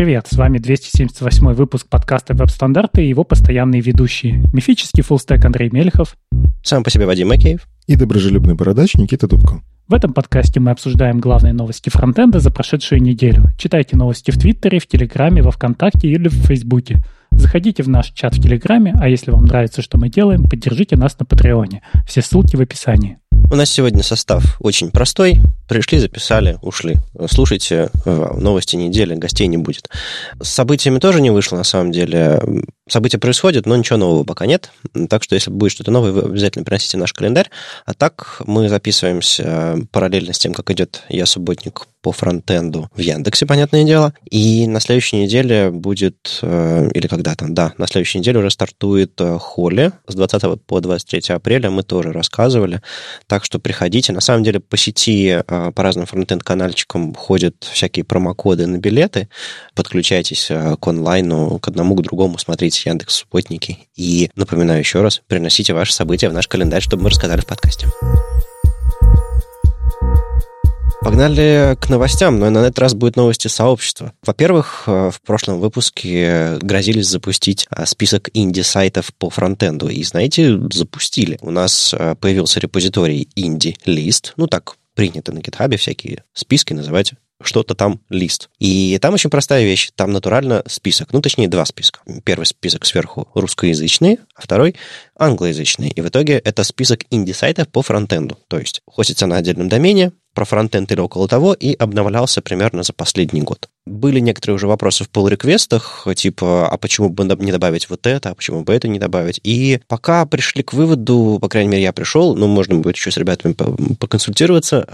привет! С вами 278 выпуск подкаста «Веб-стандарты» и его постоянные ведущие. Мифический фуллстек Андрей Мельхов. Сам по себе Вадим Макеев. И доброжелюбный бородач Никита Дубко. В этом подкасте мы обсуждаем главные новости фронтенда за прошедшую неделю. Читайте новости в Твиттере, в Телеграме, во Вконтакте или в Фейсбуке. Заходите в наш чат в Телеграме, а если вам нравится, что мы делаем, поддержите нас на Патреоне. Все ссылки в описании. У нас сегодня состав очень простой. Пришли, записали, ушли. Слушайте э, новости недели, гостей не будет. С событиями тоже не вышло, на самом деле. События происходят, но ничего нового пока нет. Так что, если будет что-то новое, вы обязательно приносите наш календарь. А так мы записываемся параллельно с тем, как идет «Я субботник» по фронтенду в Яндексе, понятное дело. И на следующей неделе будет, э, или когда-то, да, на следующей неделе уже стартует э, Холли. С 20 по 23 апреля мы тоже рассказывали. Так что приходите. На самом деле по сети, э, по разным фронтенд-канальчикам ходят всякие промокоды на билеты. Подключайтесь к онлайну, к одному, к другому, смотрите Яндекс Субботники. И напоминаю еще раз, приносите ваши события в наш календарь, чтобы мы рассказали в подкасте. Погнали к новостям, но на этот раз будут новости сообщества. Во-первых, э, в прошлом выпуске грозились запустить э, список инди-сайтов по фронтенду. И, знаете, запустили. У нас э, появился репозиторий инди-лист. Ну, так принято на гитхабе всякие списки называть что-то там лист. И там очень простая вещь. Там натурально список. Ну, точнее, два списка. Первый список сверху русскоязычный, а второй англоязычный. И в итоге это список инди-сайтов по фронтенду. То есть хостится на отдельном домене, про фронтенд или около того, и обновлялся примерно за последний год. Были некоторые уже вопросы в pull-реквестах, типа, а почему бы не добавить вот это, а почему бы это не добавить. И пока пришли к выводу, по крайней мере, я пришел, ну, можно будет еще с ребятами поконсультироваться,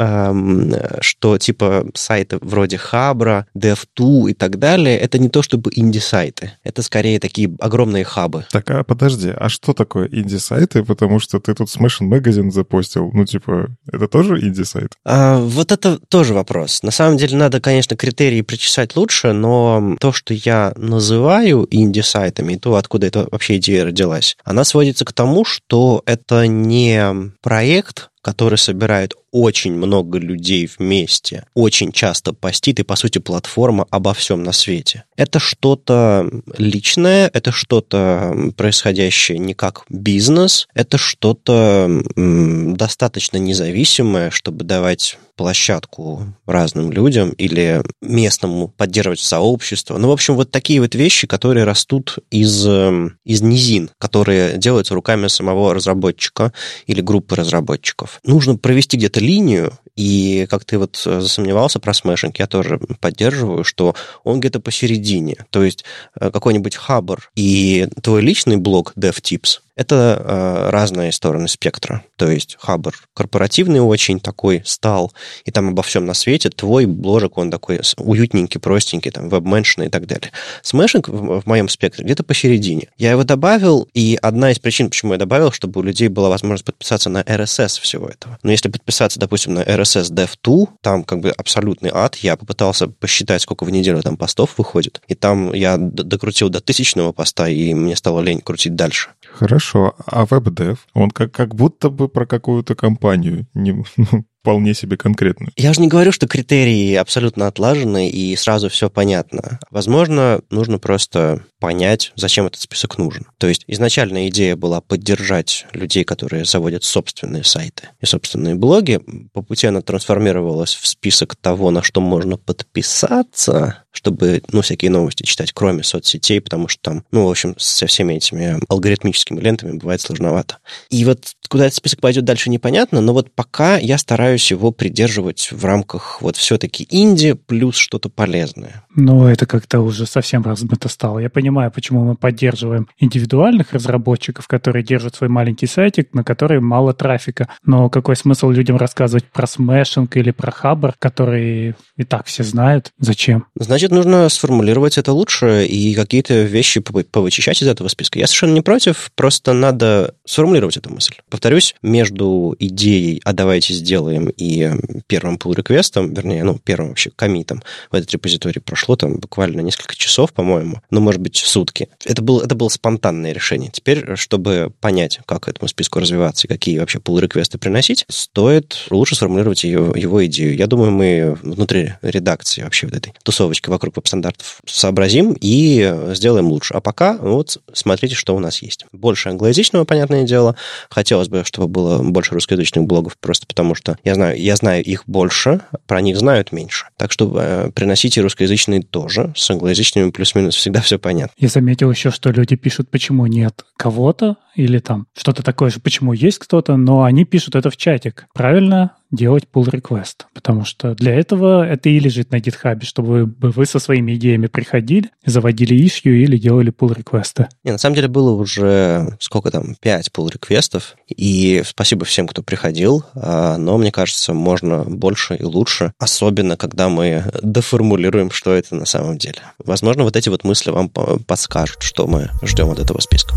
что, типа, сайты вроде Хабра, Dev2 и так далее, это не то чтобы инди-сайты, это скорее такие огромные хабы. Так, а подожди, а что такое инди-сайты? Потому что ты тут Smashing Magazine запостил, ну, типа, это тоже инди-сайт? А, вот это тоже вопрос. На самом деле надо, конечно, критерии причесать писать лучше, но то, что я называю инди-сайтами, то, откуда эта вообще идея родилась, она сводится к тому, что это не проект, который собирает очень много людей вместе, очень часто постит и, по сути, платформа обо всем на свете. Это что-то личное, это что-то происходящее не как бизнес, это что-то достаточно независимое, чтобы давать площадку разным людям или местному поддерживать сообщество. Ну, в общем, вот такие вот вещи, которые растут из, из низин, которые делаются руками самого разработчика или группы разработчиков нужно провести где-то линию, и как ты вот э, засомневался про смешинг, я тоже поддерживаю, что он где-то посередине. То есть э, какой-нибудь хабр и твой личный блог DevTips это э, разные стороны спектра. То есть Хабр корпоративный очень такой стал, и там обо всем на свете. Твой бложек, он такой уютненький, простенький, там, веб-меншный и так далее. Смешинг в, в моем спектре где-то посередине. Я его добавил, и одна из причин, почему я добавил, чтобы у людей была возможность подписаться на RSS всего этого. Но если подписаться, допустим, на RSS Dev2, там как бы абсолютный ад. Я попытался посчитать, сколько в неделю там постов выходит, и там я докрутил до тысячного поста, и мне стало лень крутить дальше. Хорошо. А WebDev, он как, как будто бы про какую-то компанию, не, ну, вполне себе конкретную. Я же не говорю, что критерии абсолютно отлажены и сразу все понятно. Возможно, нужно просто понять, зачем этот список нужен. То есть изначально идея была поддержать людей, которые заводят собственные сайты и собственные блоги. По пути она трансформировалась в список того, на что можно подписаться, чтобы, ну, всякие новости читать, кроме соцсетей, потому что там, ну, в общем, со всеми этими алгоритмическими лентами бывает сложновато. И вот куда этот список пойдет дальше, непонятно, но вот пока я стараюсь его придерживать в рамках вот все-таки инди плюс что-то полезное. Но это как-то уже совсем размыто стало. Я понимаю, почему мы поддерживаем индивидуальных разработчиков, которые держат свой маленький сайтик, на который мало трафика. Но какой смысл людям рассказывать про смешинг или про хабр, который и так все знают? Зачем? Значит, нужно сформулировать это лучше и какие-то вещи повычищать из этого списка. Я совершенно не против, просто надо сформулировать эту мысль. Повторюсь, между идеей «а давайте сделаем делаем, и первым pull реквестом вернее, ну, первым вообще комитом в этот репозиторий прошло там буквально несколько часов, по-моему, ну, может быть, сутки. Это, был, это было спонтанное решение. Теперь, чтобы понять, как этому списку развиваться и какие вообще pull реквесты приносить, стоит лучше сформулировать его, его идею. Я думаю, мы внутри редакции вообще вот этой тусовочки вокруг веб-стандартов сообразим и сделаем лучше. А пока вот смотрите, что у нас есть. Больше англоязычного, понятное дело. Хотелось бы, чтобы было больше русскоязычных блогов, просто потому что я знаю, я знаю их больше, про них знают меньше. Так что э, приносите русскоязычные тоже. С англоязычными плюс-минус всегда все понятно. Я заметил еще, что люди пишут, почему нет кого-то, или там что-то такое же, почему есть кто-то, но они пишут это в чатик. Правильно делать pull request, потому что для этого это и лежит на GitHub, чтобы вы со своими идеями приходили, заводили issue или делали pull реквесты. Не, на самом деле было уже сколько там, 5 pull реквестов и спасибо всем, кто приходил, а, но мне кажется, можно больше и лучше, особенно когда мы доформулируем, что это на самом деле. Возможно, вот эти вот мысли вам подскажут, что мы ждем от этого списка.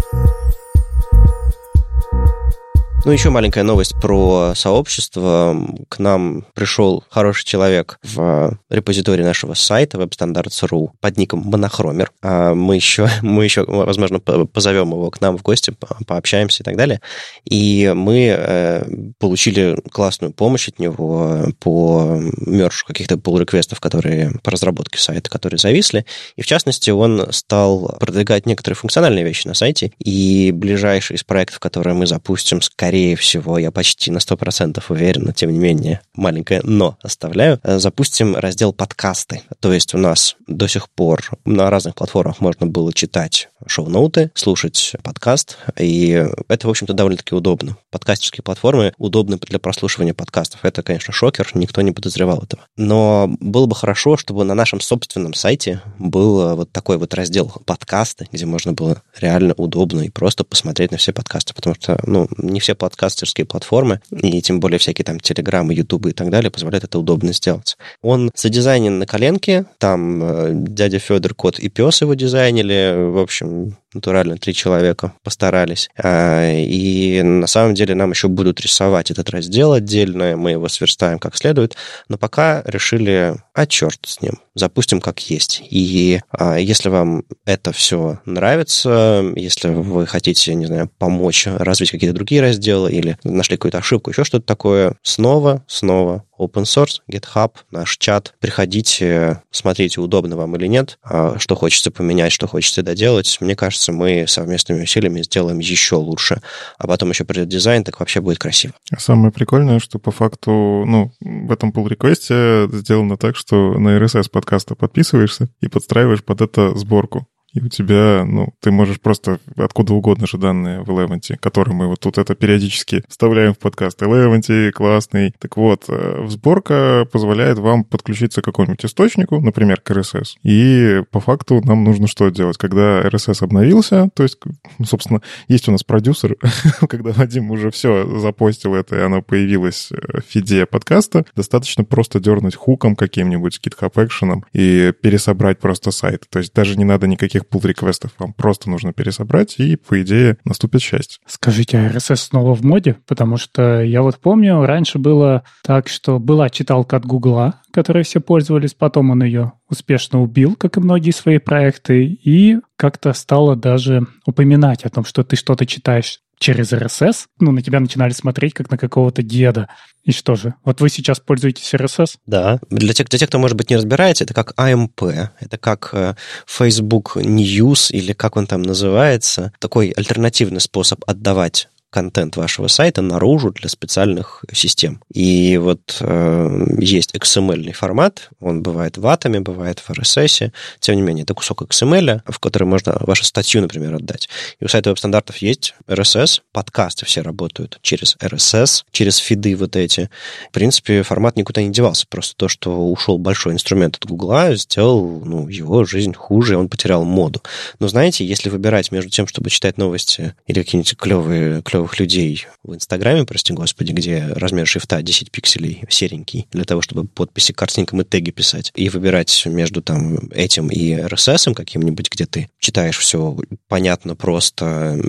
Ну, еще маленькая новость про сообщество. К нам пришел хороший человек в репозитории нашего сайта webstandards.ru под ником Монохромер. А мы еще, мы еще, возможно, позовем его к нам в гости, пообщаемся и так далее. И мы э, получили классную помощь от него по мержу каких-то pull-реквестов, которые по разработке сайта, которые зависли. И, в частности, он стал продвигать некоторые функциональные вещи на сайте. И ближайший из проектов, которые мы запустим, скорее скорее всего, я почти на 100% уверен, но тем не менее маленькое «но» оставляю, э, запустим раздел «Подкасты». То есть у нас до сих пор на разных платформах можно было читать шоу-ноуты, слушать подкаст, и это, в общем-то, довольно-таки удобно. Подкастерские платформы удобны для прослушивания подкастов. Это, конечно, шокер, никто не подозревал этого. Но было бы хорошо, чтобы на нашем собственном сайте был э, вот такой вот раздел «Подкасты», где можно было реально удобно и просто посмотреть на все подкасты, потому что, ну, не все подкастерские платформы, и тем более всякие там Телеграмы, Ютубы и так далее, позволяют это удобно сделать. Он задизайнен на коленке, там э, дядя Федор, кот и пес его дизайнили, в общем, натурально три человека постарались. А, и на самом деле нам еще будут рисовать этот раздел отдельно, мы его сверстаем как следует, но пока решили, а черт с ним, запустим как есть. И а, если вам это все нравится, если вы хотите, не знаю, помочь развить какие-то другие разделы или нашли какую-то ошибку, еще что-то такое, снова, снова open source, GitHub, наш чат. Приходите, смотрите, удобно вам или нет, а, что хочется поменять, что хочется доделать. Мне кажется, мы совместными усилиями сделаем еще лучше. А потом еще придет дизайн, так вообще будет красиво. Самое прикольное, что по факту, ну, в этом pull реквесте сделано так, что на RSS подкаста подписываешься и подстраиваешь под это сборку. И у тебя, ну, ты можешь просто откуда угодно же данные в Eleventy, которые мы вот тут это периодически вставляем в подкаст. Eleventy классный. Так вот, э, сборка позволяет вам подключиться к какому-нибудь источнику, например, к RSS. И по факту нам нужно что делать? Когда RSS обновился, то есть, ну, собственно, есть у нас продюсер, когда Вадим уже все запостил это, и оно появилось в фиде подкаста, достаточно просто дернуть хуком каким-нибудь, GitHub Action и пересобрать просто сайт. То есть даже не надо никаких никаких pull реквестов вам просто нужно пересобрать, и, по идее, наступит счастье. Скажите, а RSS снова в моде? Потому что я вот помню, раньше было так, что была читалка от Гугла, которой все пользовались, потом он ее успешно убил, как и многие свои проекты, и как-то стало даже упоминать о том, что ты что-то читаешь через RSS, ну, на тебя начинали смотреть, как на какого-то деда. И что же? Вот вы сейчас пользуетесь RSS? Да. Для тех, для тех, кто, может быть, не разбирается, это как AMP, это как э, Facebook News или как он там называется. Такой альтернативный способ отдавать контент вашего сайта наружу для специальных систем. И вот э, есть XML формат, он бывает в атоме, бывает в RSS, тем не менее, это кусок XML, в который можно вашу статью, например, отдать. И у сайта веб-стандартов есть RSS, подкасты все работают через RSS, через фиды вот эти. В принципе, формат никуда не девался, просто то, что ушел большой инструмент от Гугла, сделал ну, его жизнь хуже, и он потерял моду. Но знаете, если выбирать между тем, чтобы читать новости или какие-нибудь клевые, клевые дешевых людей в Инстаграме, прости господи, где размер шрифта 10 пикселей серенький, для того, чтобы подписи картинкам и теги писать, и выбирать между там этим и RSS каким-нибудь, где ты читаешь все понятно, просто,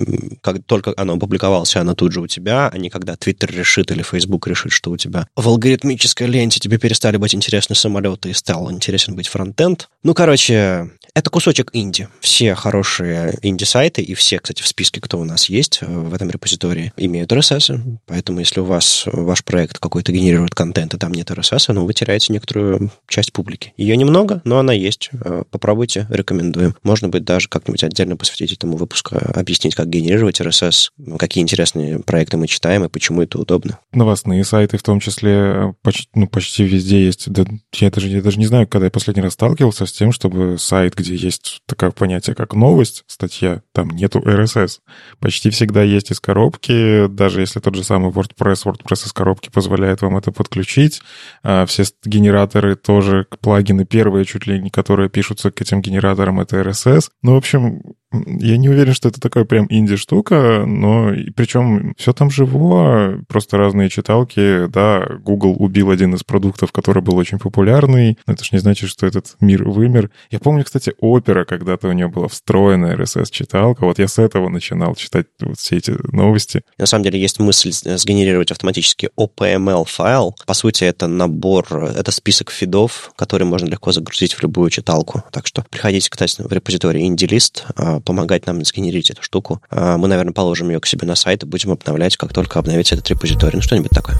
как только оно опубликовалось, оно тут же у тебя, а не когда Twitter решит или Facebook решит, что у тебя в алгоритмической ленте тебе перестали быть интересны самолеты и стал интересен быть фронтенд. Ну, короче, это кусочек инди. Все хорошие инди-сайты и все, кстати, в списке, кто у нас есть э, в этом репозитории, имеют RSS. Поэтому если у вас ваш проект какой-то генерирует контент, и там нет RSS, ну, вы теряете некоторую часть публики. Ее немного, но она есть. Э, попробуйте, рекомендуем. Можно быть даже как-нибудь отдельно посвятить этому выпуску, объяснить, как генерировать RSS, какие интересные проекты мы читаем и почему это удобно. Новостные сайты в том числе э, почти, ну, почти везде есть. Да, я, даже, я даже не знаю, когда я последний раз сталкивался с тем, чтобы сайт, где есть такое понятие, как новость, статья, там нету RSS. Почти всегда есть из коробки, даже если тот же самый WordPress, WordPress из коробки позволяет вам это подключить. А все генераторы тоже, плагины первые чуть ли не, которые пишутся к этим генераторам, это RSS. Ну, в общем, я не уверен, что это такая прям инди-штука, но причем все там живо, просто разные читалки. Да, Google убил один из продуктов, который был очень популярный, но это же не значит, что этот мир вымер. Я помню, кстати, Opera, когда-то у нее была встроенная RSS-читалка. Вот я с этого начинал читать вот все эти новости. На самом деле есть мысль сгенерировать автоматически OPML-файл. По сути, это набор, это список фидов, который можно легко загрузить в любую читалку. Так что приходите, кстати, в репозиторий IndieList, а, помогать нам сгенерить эту штуку. А, мы, наверное, положим ее к себе на сайт и будем обновлять, как только обновится этот репозиторий. Ну, что-нибудь такое.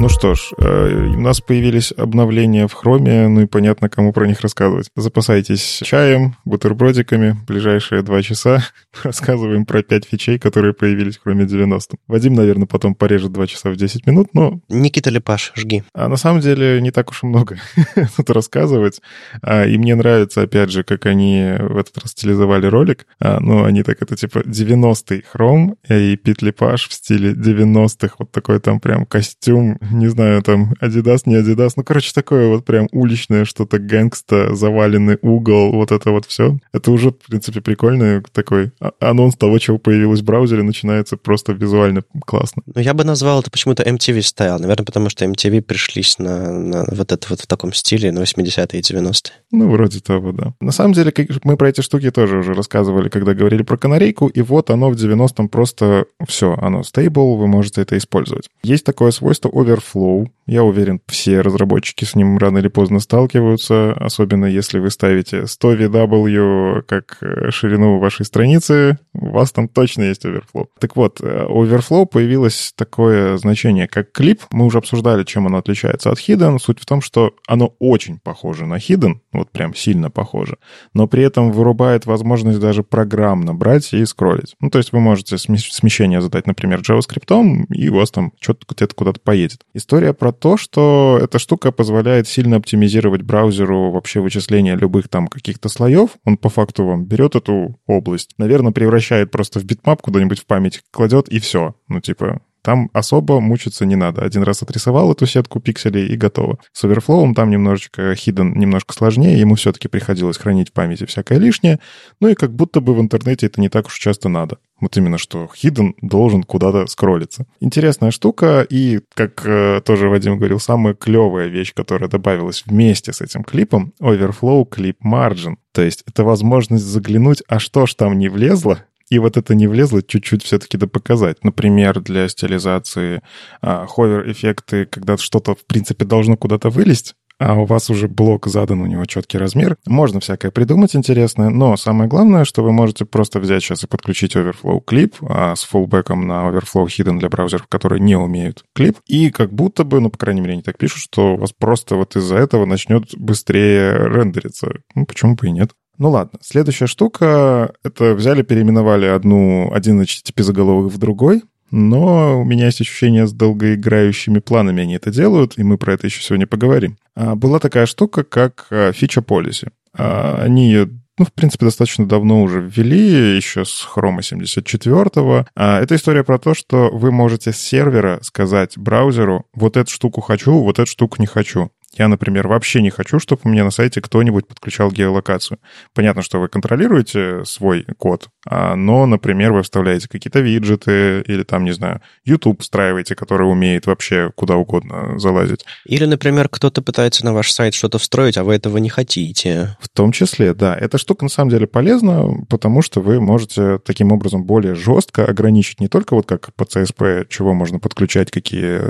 Ну что ж, э, у нас появились обновления в хроме, ну и понятно, кому про них рассказывать. Запасайтесь чаем, бутербродиками. Ближайшие два часа рассказываем про пять фичей, которые появились в хроме 90. Вадим, наверное, потом порежет два часа в 10 минут, но... Никита Лепаш, жги. А на самом деле не так уж и много тут рассказывать. А, и мне нравится, опять же, как они в этот раз стилизовали ролик. А, ну, они так это типа 90-й хром и Пит Лепаш в стиле 90-х. Вот такой там прям костюм не знаю, там, Adidas, не Adidas, ну, короче, такое вот прям уличное что-то, гэнгста, заваленный угол, вот это вот все. Это уже, в принципе, прикольный такой а, анонс того, чего появилось в браузере, начинается просто визуально классно. Ну, я бы назвал это почему-то MTV стайл, наверное, потому что MTV пришлись на, на вот это вот в таком стиле на 80-е и 90-е. Ну, вроде того, да. На самом деле, мы про эти штуки тоже уже рассказывали, когда говорили про канарейку, и вот оно в 90-м просто все, оно стейбл, вы можете это использовать. Есть такое свойство over Overflow. Я уверен, все разработчики с ним рано или поздно сталкиваются, особенно если вы ставите 100 VW как э, ширину вашей страницы, у вас там точно есть Overflow. Так вот, э, у Overflow появилось такое значение, как клип. Мы уже обсуждали, чем оно отличается от Hidden. Суть в том, что оно очень похоже на Hidden, вот прям сильно похоже, но при этом вырубает возможность даже программно брать и скроллить. Ну, то есть вы можете смещение задать, например, JavaScript, и у вас там что-то где-то куда-то поедет. История про то, что эта штука позволяет сильно оптимизировать браузеру вообще вычисление любых там каких-то слоев. Он по факту вам берет эту область, наверное, превращает просто в bitmap куда-нибудь в память, кладет и все. Ну, типа, там особо мучиться не надо. Один раз отрисовал эту сетку пикселей и готово. С Overflow там немножечко hidden, немножко сложнее. Ему все-таки приходилось хранить в памяти всякое лишнее. Ну и как будто бы в интернете это не так уж часто надо. Вот именно что hidden должен куда-то скроллиться. Интересная штука, и, как э, тоже Вадим говорил, самая клевая вещь, которая добавилась вместе с этим клипом, Overflow Clip Margin. То есть это возможность заглянуть, а что ж там не влезло, и вот это не влезло чуть-чуть все-таки да показать. Например, для стилизации а, ховер-эффекты, когда что-то, в принципе, должно куда-то вылезть, а у вас уже блок задан, у него четкий размер. Можно всякое придумать интересное, но самое главное, что вы можете просто взять сейчас и подключить Overflow клип а с фуллбеком на Overflow Hidden для браузеров, которые не умеют клип, и как будто бы, ну, по крайней мере, они так пишут, что у вас просто вот из-за этого начнет быстрее рендериться. Ну, почему бы и нет? Ну ладно, следующая штука — это взяли, переименовали одну, один HTTP заголовок в другой, но у меня есть ощущение с долгоиграющими планами они это делают, и мы про это еще сегодня поговорим. А, была такая штука, как фича policy. А, они ее ну, в принципе, достаточно давно уже ввели, еще с Chrome 74-го. А, это история про то, что вы можете с сервера сказать браузеру, вот эту штуку хочу, вот эту штуку не хочу. Я, например, вообще не хочу, чтобы у меня на сайте кто-нибудь подключал геолокацию. Понятно, что вы контролируете свой код, а, но, например, вы вставляете какие-то виджеты или там, не знаю, YouTube встраиваете, который умеет вообще куда угодно залазить. Или, например, кто-то пытается на ваш сайт что-то встроить, а вы этого не хотите. В том числе, да. Эта штука на самом деле полезна, потому что вы можете таким образом более жестко ограничить не только вот как по CSP, чего можно подключать, какие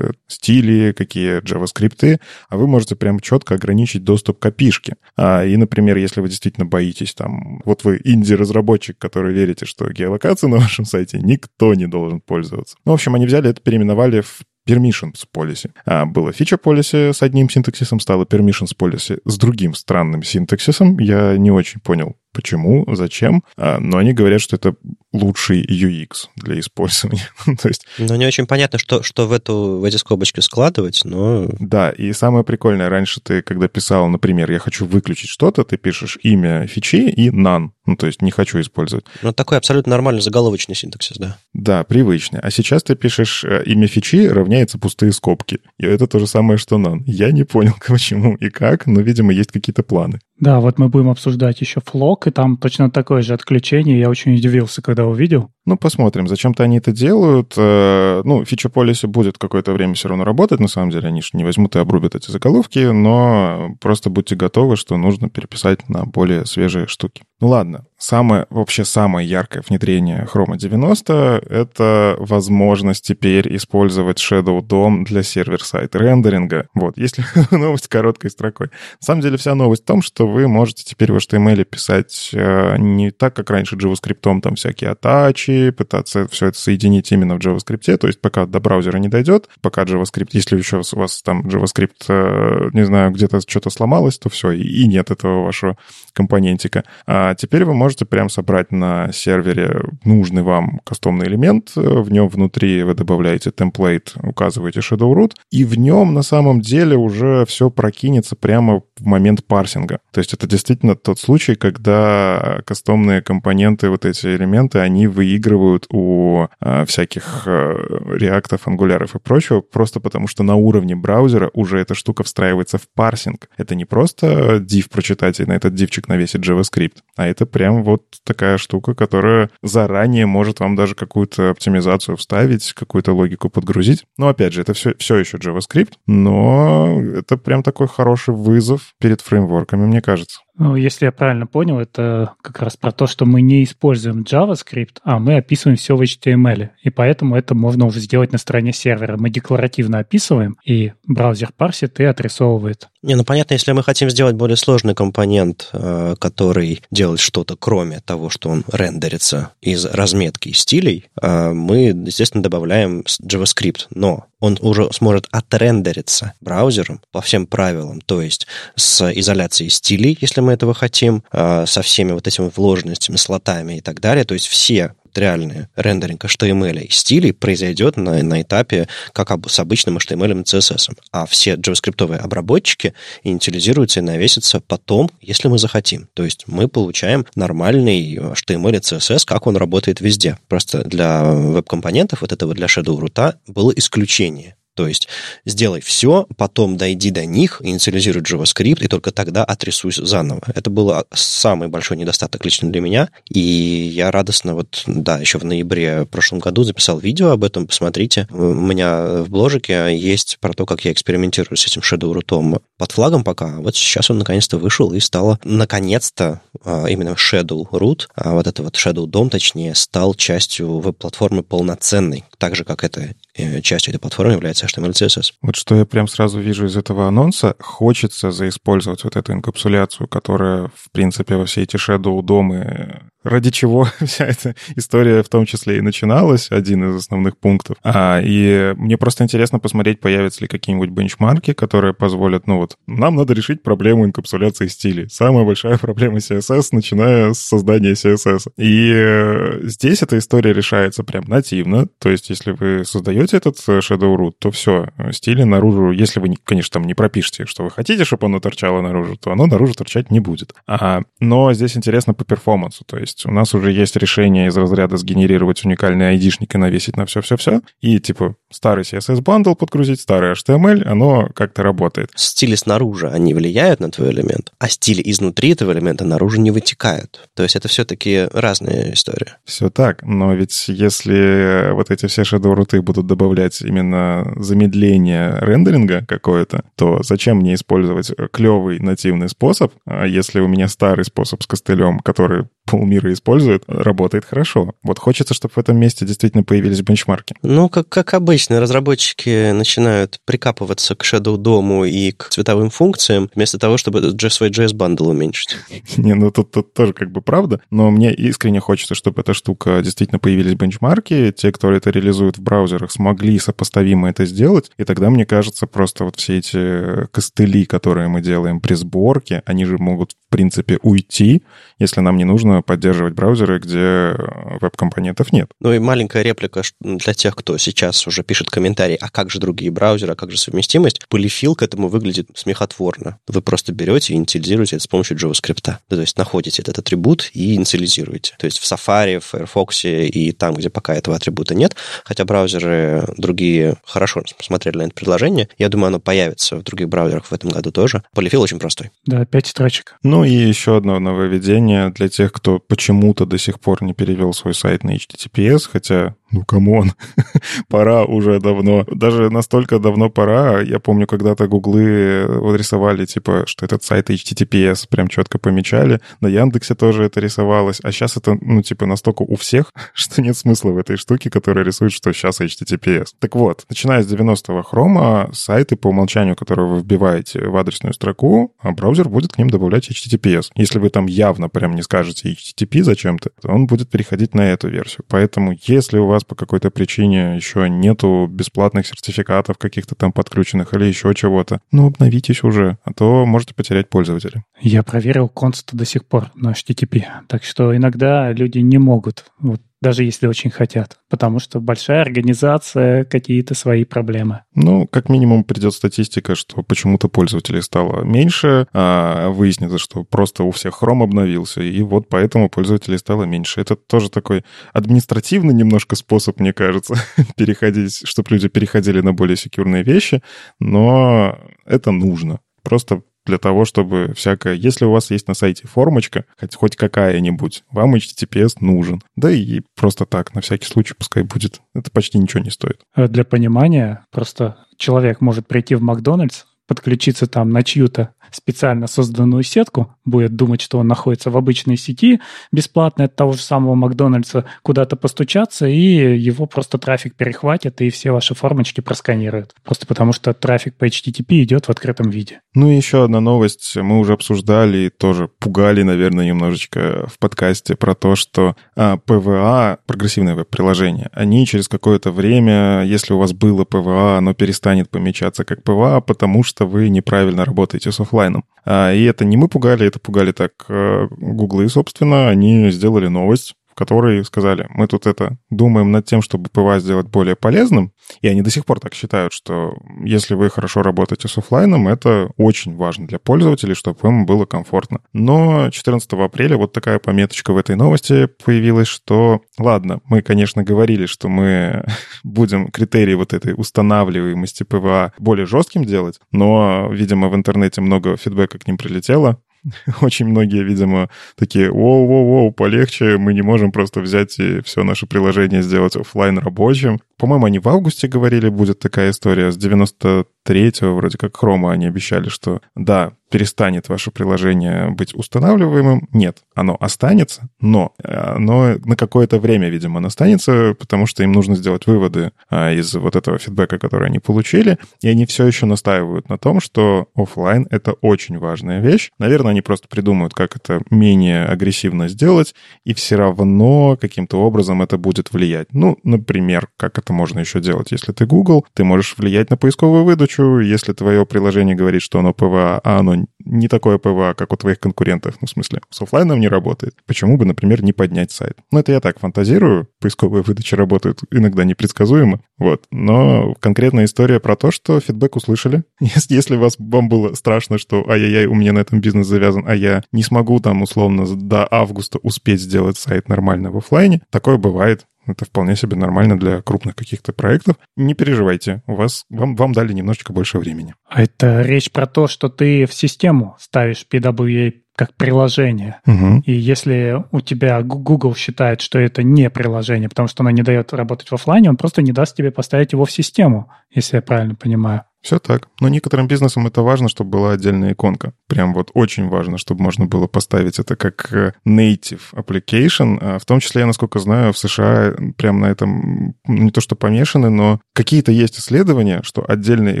стили, какие JavaScript, а вы можете прям четко ограничить доступ к API. А, и, например, если вы действительно боитесь там, вот вы инди-разработчик, который верите, что геолокацию на вашем сайте никто не должен пользоваться. Ну, в общем, они взяли это, переименовали в permissions policy. А было feature policy с одним синтаксисом, стало permissions policy с другим странным синтаксисом. Я не очень понял, почему, зачем, а, но они говорят, что это лучший UX для использования. То есть... Но не очень понятно, что, что в, эту, в эти скобочки складывать, но... Да, и самое прикольное, раньше ты, когда писал, например, я хочу выключить что-то, ты пишешь имя фичи и none, ну, то есть не хочу использовать. Ну, такой абсолютно нормальный заголовочный синтаксис, да. Да, привычный. А сейчас ты пишешь э, имя фичи равняется пустые скобки. И это то же самое, что none. Я не понял, почему и как, но, видимо, есть какие-то планы. Да, вот мы будем обсуждать еще флок, и там точно такое же отключение. Я очень удивился, когда увидел. Ну, посмотрим. Зачем-то они это делают. Э, ну, фича полиси будет какое-то время все равно работать, на самом деле. Они же не возьмут и обрубят эти заголовки, но просто будьте готовы, что нужно переписать на более свежие штуки. Ну ладно, самое, вообще самое яркое внедрение Chrome 90 — это возможность теперь использовать Shadow DOM для сервер-сайт рендеринга. Вот, если новость короткой строкой. На самом деле вся новость в том, что вы можете теперь в HTML писать э, не так, как раньше JavaScript, там всякие атачи, пытаться все это соединить именно в JavaScript, то есть пока до браузера не дойдет, пока JavaScript, если еще у вас там JavaScript, э, не знаю, где-то что-то сломалось, то все, и нет этого вашего компонентика. А теперь вы можете прям собрать на сервере нужный вам кастомный элемент, в нем внутри вы добавляете темплейт, указываете shadow root, и в нем на самом деле уже все прокинется прямо в момент парсинга. То есть это действительно тот случай, когда кастомные компоненты, вот эти элементы, они выигрывают у а, всяких реактов, ангуляров и прочего, просто потому что на уровне браузера уже эта штука встраивается в парсинг. Это не просто div прочитать и на этот дивчик навесить JavaScript, а это прям вот такая штука, которая заранее может вам даже какую-то оптимизацию вставить, какую-то логику подгрузить. Но опять же, это все, все еще JavaScript, но это прям такой хороший вызов перед фреймворками, мне кажется. Ну, если я правильно понял, это как раз про то, что мы не используем JavaScript, а мы описываем все в HTML. И поэтому это можно уже сделать на стороне сервера. Мы декларативно описываем, и браузер парсит и отрисовывает. Не, ну понятно, если мы хотим сделать более сложный компонент, э, который делает что-то кроме того, что он рендерится из разметки стилей, э, мы, естественно, добавляем JavaScript. Но он уже сможет отрендериться браузером по всем правилам, то есть с изоляцией стилей, если мы этого хотим, а, со всеми вот этими вложенностями, слотами и так далее. То есть все реальный рендеринг HTML стилей произойдет на, на этапе, как об, с обычным HTML и CSS. А все JavaScript обработчики инициализируются и навесятся потом, если мы захотим. То есть мы получаем нормальный HTML и CSS, как он работает везде. Просто для веб-компонентов, вот этого для Shadow Root, было исключение. То есть сделай все, потом дойди до них, инициализируй JavaScript, и только тогда отрисуйся заново. Это был самый большой недостаток лично для меня, и я радостно вот, да, еще в ноябре в прошлом году записал видео об этом, посмотрите. У меня в бложике есть про то, как я экспериментирую с этим Shadow Root под флагом пока. Вот сейчас он наконец-то вышел и стало, наконец-то, а, именно Shadow Root, а вот это вот Shadow DOM, точнее, стал частью веб-платформы полноценной, так же, как это Э, частью этой платформы является HTML CSS. Вот что я прям сразу вижу из этого анонса, хочется заиспользовать вот эту инкапсуляцию, которая, в принципе, во все эти shadow домы ради чего вся эта история в том числе и начиналась, один из основных пунктов. А, и мне просто интересно посмотреть, появятся ли какие-нибудь бенчмарки, которые позволят, ну вот, нам надо решить проблему инкапсуляции стилей. Самая большая проблема CSS, начиная с создания CSS. И э, здесь эта история решается прям нативно, то есть если вы создаете этот э, Shadow Root, то все, стили наружу, если вы, конечно, там не пропишете, что вы хотите, чтобы оно торчало наружу, то оно наружу торчать не будет. А, но здесь интересно по перформансу, то есть есть у нас уже есть решение из разряда сгенерировать уникальный айдишник и навесить на все-все-все, и типа старый CSS bundle подгрузить, старый HTML, оно как-то работает. Стили снаружи, они влияют на твой элемент, а стили изнутри этого элемента наружу не вытекают. То есть это все-таки разная история. Все так, но ведь если вот эти все shadow root ы будут добавлять именно замедление рендеринга какое-то, то зачем мне использовать клевый нативный способ, а если у меня старый способ с костылем, который полмира использует, работает хорошо. Вот хочется, чтобы в этом месте действительно появились бенчмарки. Ну, как, как обычно, разработчики начинают прикапываться к Shadow DOM и к цветовым функциям, вместо того, чтобы свой JS-бандл уменьшить. Не, ну тут, тут тоже как бы правда, но мне искренне хочется, чтобы эта штука действительно появились бенчмарки, те, кто это реализует в браузерах, смогли сопоставимо это сделать, и тогда, мне кажется, просто вот все эти костыли, которые мы делаем при сборке, они же могут, в принципе, уйти, если нам не нужно поддерживать браузеры, где э, веб-компонентов нет. Ну и маленькая реплика для тех, кто сейчас уже пишет комментарий, а как же другие браузеры, а как же совместимость? Polyfill к этому выглядит смехотворно. Вы просто берете и инициализируете это с помощью JavaScript. То есть находите этот атрибут и инициализируете. То есть в Safari, в Firefox и там, где пока этого атрибута нет, хотя браузеры другие хорошо смотрели на это предложение, я думаю, оно появится в других браузерах в этом году тоже. Polyfill очень простой. Да, пять строчек. Ну и еще одно нововведение для тех, кто почему-то до сих пор не перевел свой сайт на HTTPS, хотя ну, come on, пора уже давно. Даже настолько давно пора. Я помню, когда-то гуглы вот рисовали, типа, что этот сайт HTTPS прям четко помечали. На Яндексе тоже это рисовалось. А сейчас это, ну, типа, настолько у всех, что нет смысла в этой штуке, которая рисует, что сейчас HTTPS. Так вот, начиная с 90-го хрома, сайты по умолчанию, которые вы вбиваете в адресную строку, а браузер будет к ним добавлять HTTPS. Если вы там явно прям не скажете HTTP зачем-то, то он будет переходить на эту версию. Поэтому, если у вас по какой-то причине еще нету бесплатных сертификатов каких-то там подключенных или еще чего-то, ну, обновитесь уже, а то можете потерять пользователя. Я проверил конст до сих пор на HTTP, так что иногда люди не могут вот даже если очень хотят, потому что большая организация, какие-то свои проблемы. Ну, как минимум придет статистика, что почему-то пользователей стало меньше, а выяснится, что просто у всех Chrome обновился, и вот поэтому пользователей стало меньше. Это тоже такой административный немножко способ, мне кажется, переходить, чтобы люди переходили на более секьюрные вещи, но это нужно. Просто для того, чтобы всякое... Если у вас есть на сайте формочка, хоть, хоть какая-нибудь, вам HTTPS нужен. Да и просто так, на всякий случай пускай будет. Это почти ничего не стоит. Э, для понимания, просто человек может прийти в Макдональдс, подключиться там на чью-то специально созданную сетку, будет думать, что он находится в обычной сети, бесплатно от того же самого Макдональдса куда-то постучаться, и его просто трафик перехватит, и все ваши формочки просканируют. Просто потому что трафик по HTTP идет в открытом виде. Ну и еще одна новость. Мы уже обсуждали и тоже пугали, наверное, немножечко в подкасте про то, что а, PWA, прогрессивное веб-приложение, они через какое-то время, если у вас было PWA, оно перестанет помечаться как PWA, потому что вы неправильно работаете с офлайн офлайном. А, и это не мы пугали, это пугали так э, гуглы, собственно. Они сделали новость, которые сказали, мы тут это думаем над тем, чтобы ПВА сделать более полезным, и они до сих пор так считают, что если вы хорошо работаете с офлайном, это очень важно для пользователей, чтобы им было комфортно. Но 14 апреля вот такая пометочка в этой новости появилась, что, ладно, мы, конечно, говорили, что мы будем критерии вот этой устанавливаемости PWA более жестким делать, но, видимо, в интернете много фидбэка к ним прилетело, очень многие, видимо, такие, воу-воу-воу, полегче, мы не можем просто взять и все наше приложение сделать офлайн рабочим. По-моему, они в августе говорили, будет такая история. С 93-го вроде как хрома они обещали, что да, перестанет ваше приложение быть устанавливаемым. Нет, оно останется, но оно на какое-то время, видимо, оно останется, потому что им нужно сделать выводы а, из вот этого фидбэка, который они получили, и они все еще настаивают на том, что офлайн — это очень важная вещь. Наверное, они просто придумают, как это менее агрессивно сделать, и все равно каким-то образом это будет влиять. Ну, например, как как-то можно еще делать. Если ты Google, ты можешь влиять на поисковую выдачу. Если твое приложение говорит, что оно PWA, а оно не такое PWA, как у твоих конкурентов, ну, в смысле, с офлайном не работает, почему бы, например, не поднять сайт? Ну, это я так фантазирую. Поисковые выдачи работают иногда непредсказуемо. Вот. Но конкретная история про то, что фидбэк услышали. Если вас, вам было страшно, что ай-яй-яй, у меня на этом бизнес завязан, а я не смогу там условно до августа успеть сделать сайт нормально в офлайне, такое бывает. Это вполне себе нормально для крупных каких-то проектов. Не переживайте, у вас, вам, вам дали немножечко больше времени. А это речь про то, что ты в систему ставишь PWA как приложение. Угу. И если у тебя Google считает, что это не приложение, потому что оно не дает работать в офлайне, он просто не даст тебе поставить его в систему, если я правильно понимаю. Все так. Но некоторым бизнесам это важно, чтобы была отдельная иконка. Прям вот очень важно, чтобы можно было поставить это как э, native application. А в том числе, я насколько знаю, в США прям на этом не то что помешаны, но какие-то есть исследования, что отдельная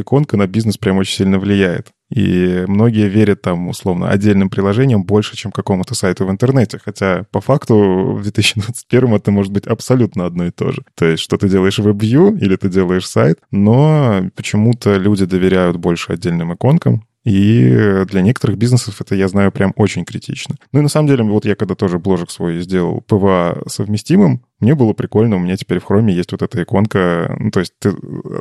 иконка на бизнес прям очень сильно влияет. И многие верят там, условно, отдельным приложениям больше, чем какому-то сайту в интернете. Хотя по факту в 2021 это может быть абсолютно одно и то же. То есть, что ты делаешь в WebView или ты делаешь сайт, но почему-то люди доверяют больше отдельным иконкам, и для некоторых бизнесов это, я знаю, прям очень критично. Ну и на самом деле, вот я когда тоже бложек свой сделал PWA совместимым, мне было прикольно, у меня теперь в хроме есть вот эта иконка. Ну, то есть ты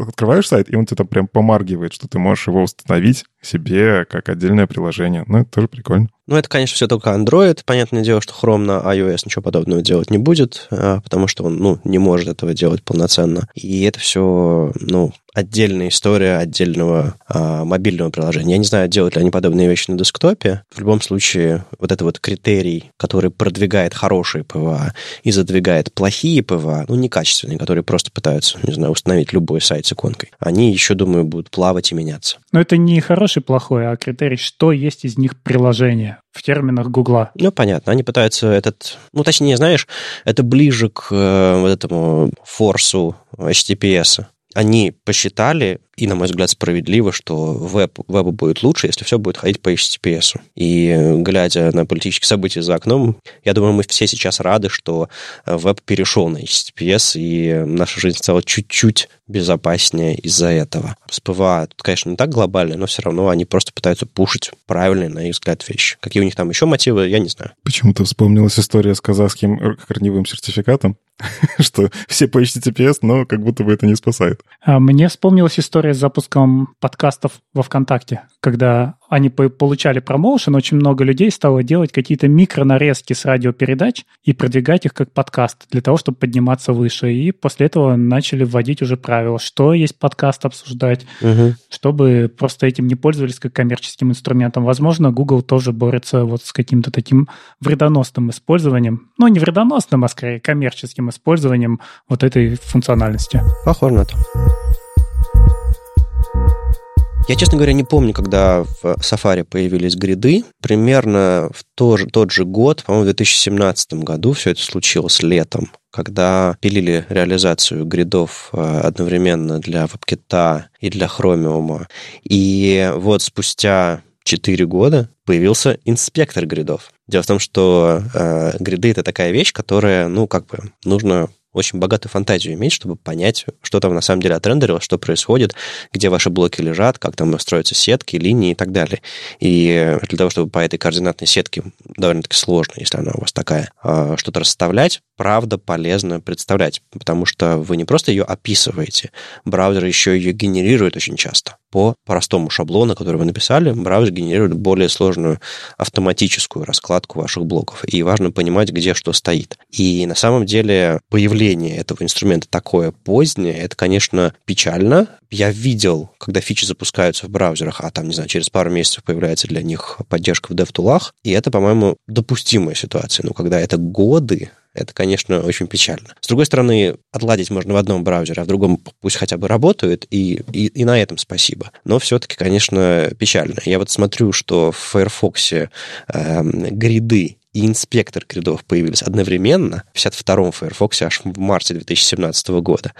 открываешь сайт, и он тебе там прям помаргивает, что ты можешь его установить себе как отдельное приложение. Ну, это тоже прикольно. Ну, это, конечно, все только Android. Понятное дело, что Chrome на iOS ничего подобного делать не будет, а, потому что он, ну, не может этого делать полноценно. И это все, ну, отдельная история отдельного а, мобильного приложения. Я не знаю, делают ли они подобные вещи на десктопе. В любом случае, вот это вот критерий, который продвигает хорошие PWA и задвигает плохие PWA, ну, некачественные, которые просто пытаются, не знаю, установить любой сайт с иконкой, они еще, думаю, будут плавать и меняться. Но это не хороший, плохой, а критерий, что есть из них приложение в терминах Гугла. Ну, понятно. Они пытаются этот... Ну, точнее, знаешь, это ближе к э, вот этому форсу HTTPS. Они посчитали, и, на мой взгляд, справедливо, что веб, вебу будет лучше, если все будет ходить по HTTPS. И глядя на политические события за окном, я думаю, мы все сейчас рады, что веб перешел на HTTPS, и наша жизнь стала чуть-чуть безопаснее из-за этого. С PWA тут, конечно, не так глобально, но все равно они просто пытаются пушить правильные, на их взгляд, вещи. Какие у них там еще мотивы, я не знаю. Почему-то вспомнилась история с казахским корневым сертификатом, что все по HTTPS, но как будто бы это не спасает. А мне вспомнилась история с запуском подкастов во ВКонтакте, когда они получали промоушен, очень много людей стало делать какие-то микронарезки с радиопередач и продвигать их как подкаст для того, чтобы подниматься выше. И после этого начали вводить уже правила, что есть подкаст обсуждать, угу. чтобы просто этим не пользовались как коммерческим инструментом. Возможно, Google тоже борется вот с каким-то таким вредоносным использованием. Ну, не вредоносным, а скорее коммерческим использованием вот этой функциональности. Похоже на то. Я, честно говоря, не помню, когда в Safari появились гриды. Примерно в тот тот же год, по-моему, в 2017 году все это случилось летом, когда пилили реализацию гридов э, одновременно для WebKit и для Chromium. И вот спустя 4 года появился инспектор гридов. Дело в том, что э, гриды это такая вещь, которая, ну, как бы, нужно очень богатую фантазию иметь, чтобы понять, что там на самом деле отрендерилось, что происходит, где ваши блоки лежат, как там строятся сетки, линии и так далее. И для того, чтобы по этой координатной сетке, довольно-таки сложно, если она у вас такая, а, что-то расставлять, правда полезно представлять, потому что вы не просто ее описываете, браузер еще ее генерирует очень часто. По простому шаблону, который вы написали, браузер генерирует более сложную автоматическую раскладку ваших блоков. И важно понимать, где что стоит. И на самом деле появление этого инструмента такое позднее, это, конечно, печально. Я видел, когда фичи запускаются в браузерах, а там, не знаю, через пару месяцев появляется для них поддержка в DevTools, и это, по-моему, допустимая ситуация. Но когда это годы, это, конечно, очень печально. С другой стороны, отладить можно в одном браузере, а в другом пусть хотя бы работает, и, и, и на этом спасибо. Но все-таки, конечно, печально. Я вот смотрю, что в Firefox э, гриды и инспектор гридов появились одновременно в 52-м Firefox аж в марте 2017 года.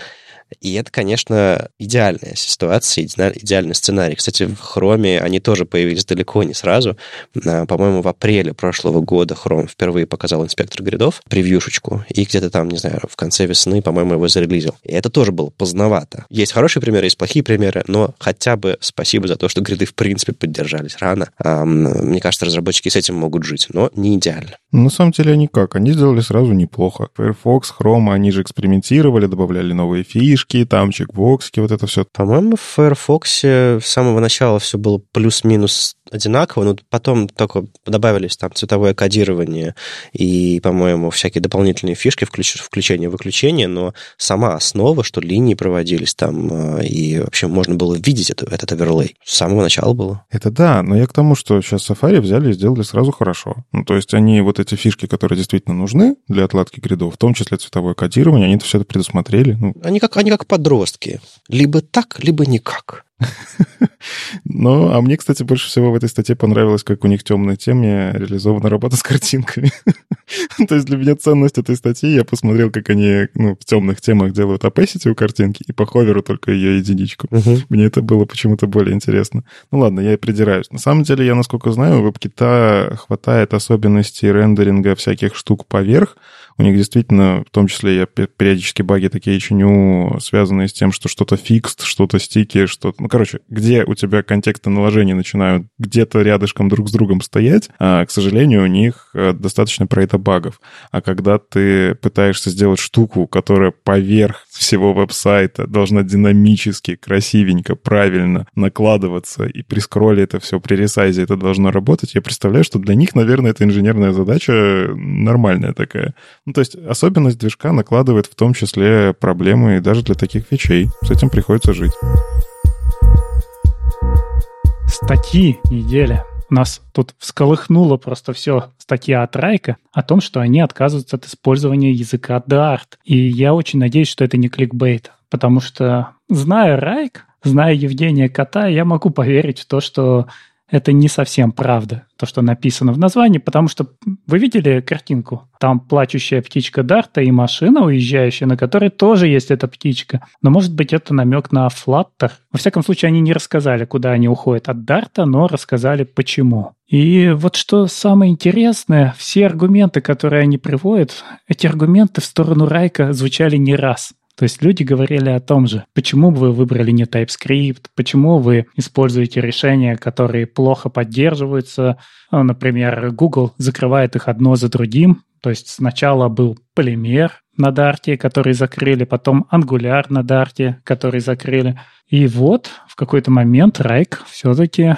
И это, конечно, идеальная ситуация, идеальный сценарий. Кстати, в Chrome они тоже появились далеко не сразу. А, по-моему, в апреле прошлого года Chrome впервые показал инспектор гридов, превьюшечку, и где-то там, не знаю, в конце весны, по-моему, его зарелизил. И это тоже было поздновато. Есть хорошие примеры, есть плохие примеры, но хотя бы спасибо за то, что гриды в принципе поддержались рано. А, мне кажется, разработчики с этим могут жить, но не идеально. Ну, на самом деле они как? Они сделали сразу неплохо. Firefox, Chrome, они же экспериментировали, добавляли новые фишки, там чекбоксики, вот это все. По-моему, в Firefox с самого начала все было плюс-минус одинаково, но потом только добавились там цветовое кодирование и, по-моему, всякие дополнительные фишки, включ... включение-выключение, но сама основа, что линии проводились там, э, и вообще можно было видеть это, этот оверлей. С самого начала было. Это да, но я к тому, что сейчас Safari взяли и сделали сразу хорошо. Ну, то есть они вот эти фишки, которые действительно нужны для отладки гридов, в том числе цветовое кодирование, они это все это предусмотрели. Ну. Они, как, они как подростки. Либо так, либо никак. Ну, а мне, кстати, больше всего в этой статье понравилось, как у них темной теме реализована работа с картинками. То есть для меня ценность этой статьи, я посмотрел, как они ну, в темных темах делают opacity у картинки, и по ховеру только ее единичку. Мне это было почему-то более интересно. Ну ладно, я и придираюсь. На самом деле, я, насколько знаю, у WebKit хватает особенностей рендеринга всяких штук поверх, у них действительно, в том числе я периодически баги такие чиню, связанные с тем, что что-то фикст, что-то стики, что-то... Ну, короче, где у тебя контексты наложения начинают где-то рядышком друг с другом стоять, а, к сожалению, у них э, достаточно про это багов. А когда ты пытаешься сделать штуку, которая поверх всего веб-сайта должна динамически, красивенько, правильно накладываться, и при скролле это все, при ресайзе это должно работать, я представляю, что для них, наверное, это инженерная задача нормальная такая. Ну, то есть особенность движка накладывает в том числе проблемы и даже для таких вещей. С этим приходится жить. Статьи недели. Нас тут всколыхнуло просто все статья от Райка о том, что они отказываются от использования языка Dart. И я очень надеюсь, что это не кликбейт, потому что, зная Райк, зная Евгения Кота, я могу поверить в то, что это не совсем правда, то, что написано в названии, потому что вы видели картинку? Там плачущая птичка Дарта и машина уезжающая, на которой тоже есть эта птичка. Но может быть это намек на Flutter? Во всяком случае, они не рассказали, куда они уходят от Дарта, но рассказали почему. И вот что самое интересное, все аргументы, которые они приводят, эти аргументы в сторону Райка звучали не раз. То есть люди говорили о том же, почему вы выбрали не TypeScript, почему вы используете решения, которые плохо поддерживаются. Ну, например, Google закрывает их одно за другим. То есть сначала был полимер на Дарте, который закрыли, потом Angular на Дарте, который закрыли. И вот в какой-то момент Райк все-таки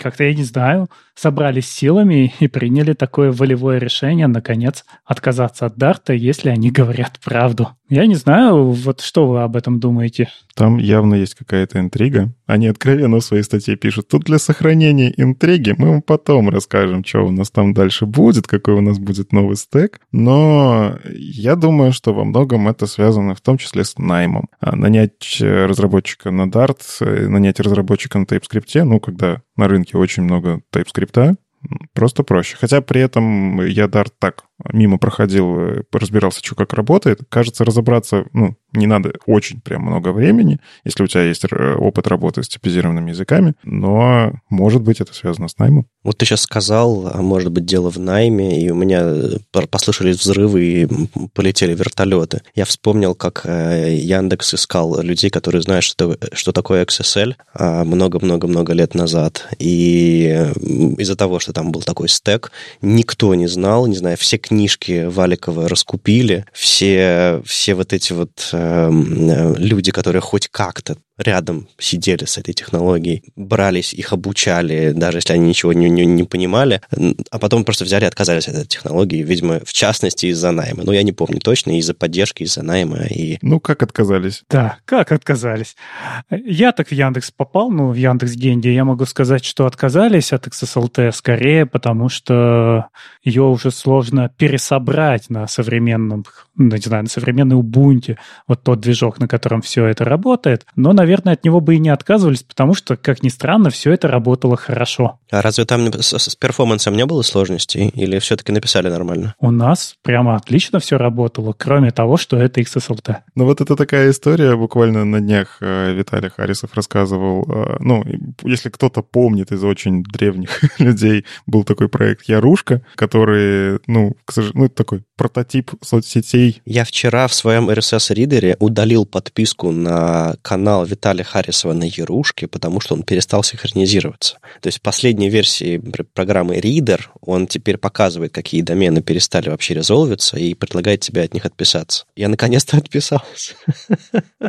как-то, я не знаю, собрались силами и приняли такое волевое решение, наконец, отказаться от Дарта, если они говорят правду. Я не знаю, вот что вы об этом думаете? Там явно есть какая-то интрига. Они откровенно в своей статье пишут, тут для сохранения интриги мы вам потом расскажем, что у нас там дальше будет, какой у нас будет новый стек. Но я думаю, что во многом это связано в том числе с наймом. А нанять разработчика на Dart, нанять разработчика на TypeScript, ну, когда на рынке очень много TypeScript, просто проще. Хотя при этом я Dart так мимо проходил, э, разбирался, что как работает. Кажется, разобраться, ну, не надо очень прям много времени, если у тебя есть э, опыт работы с типизированными языками, но, может быть, это связано с наймом. Вот ты сейчас сказал, а может быть, дело в найме, и у меня э, послышались взрывы и полетели вертолеты. Я вспомнил, как Яндекс искал людей, которые знают, что, что такое XSL а, много-много-много лет назад. И из-за того, что там был такой стек, никто не знал, не знаю, все книжки Валикова раскупили, все, все вот эти вот э, люди, которые хоть как-то рядом сидели с этой технологией, брались, их обучали, даже если они ничего не, не, не понимали, а потом просто взяли и отказались от этой технологии, видимо, в частности, из-за найма. Ну, я не помню точно, из-за поддержки, из-за найма. И... Ну, как отказались? Да, как отказались? Я так в Яндекс попал, ну, в Яндекс Деньги, я могу сказать, что отказались от XSLT скорее, потому что ее уже сложно пересобрать на современном, ну, не знаю, на современной Ubuntu, вот тот движок, на котором все это работает. Но, наверное, наверное, от него бы и не отказывались, потому что, как ни странно, все это работало хорошо. А разве там с, с перформансом не было сложностей? Или все-таки написали нормально? У нас прямо отлично все работало, кроме того, что это XSLT. Ну вот это такая история, буквально на днях э, Виталий Харисов рассказывал. Э, ну, если кто-то помнит из очень древних людей, был такой проект Ярушка, который, ну, к сожалению, ну, такой прототип соцсетей. Я вчера в своем RSS-ридере удалил подписку на канал Виталия Харисова на Ярушке, потому что он перестал синхронизироваться. То есть в последней версии программы Reader он теперь показывает, какие домены перестали вообще резолвиться и предлагает тебе от них отписаться. Я наконец-то отписался.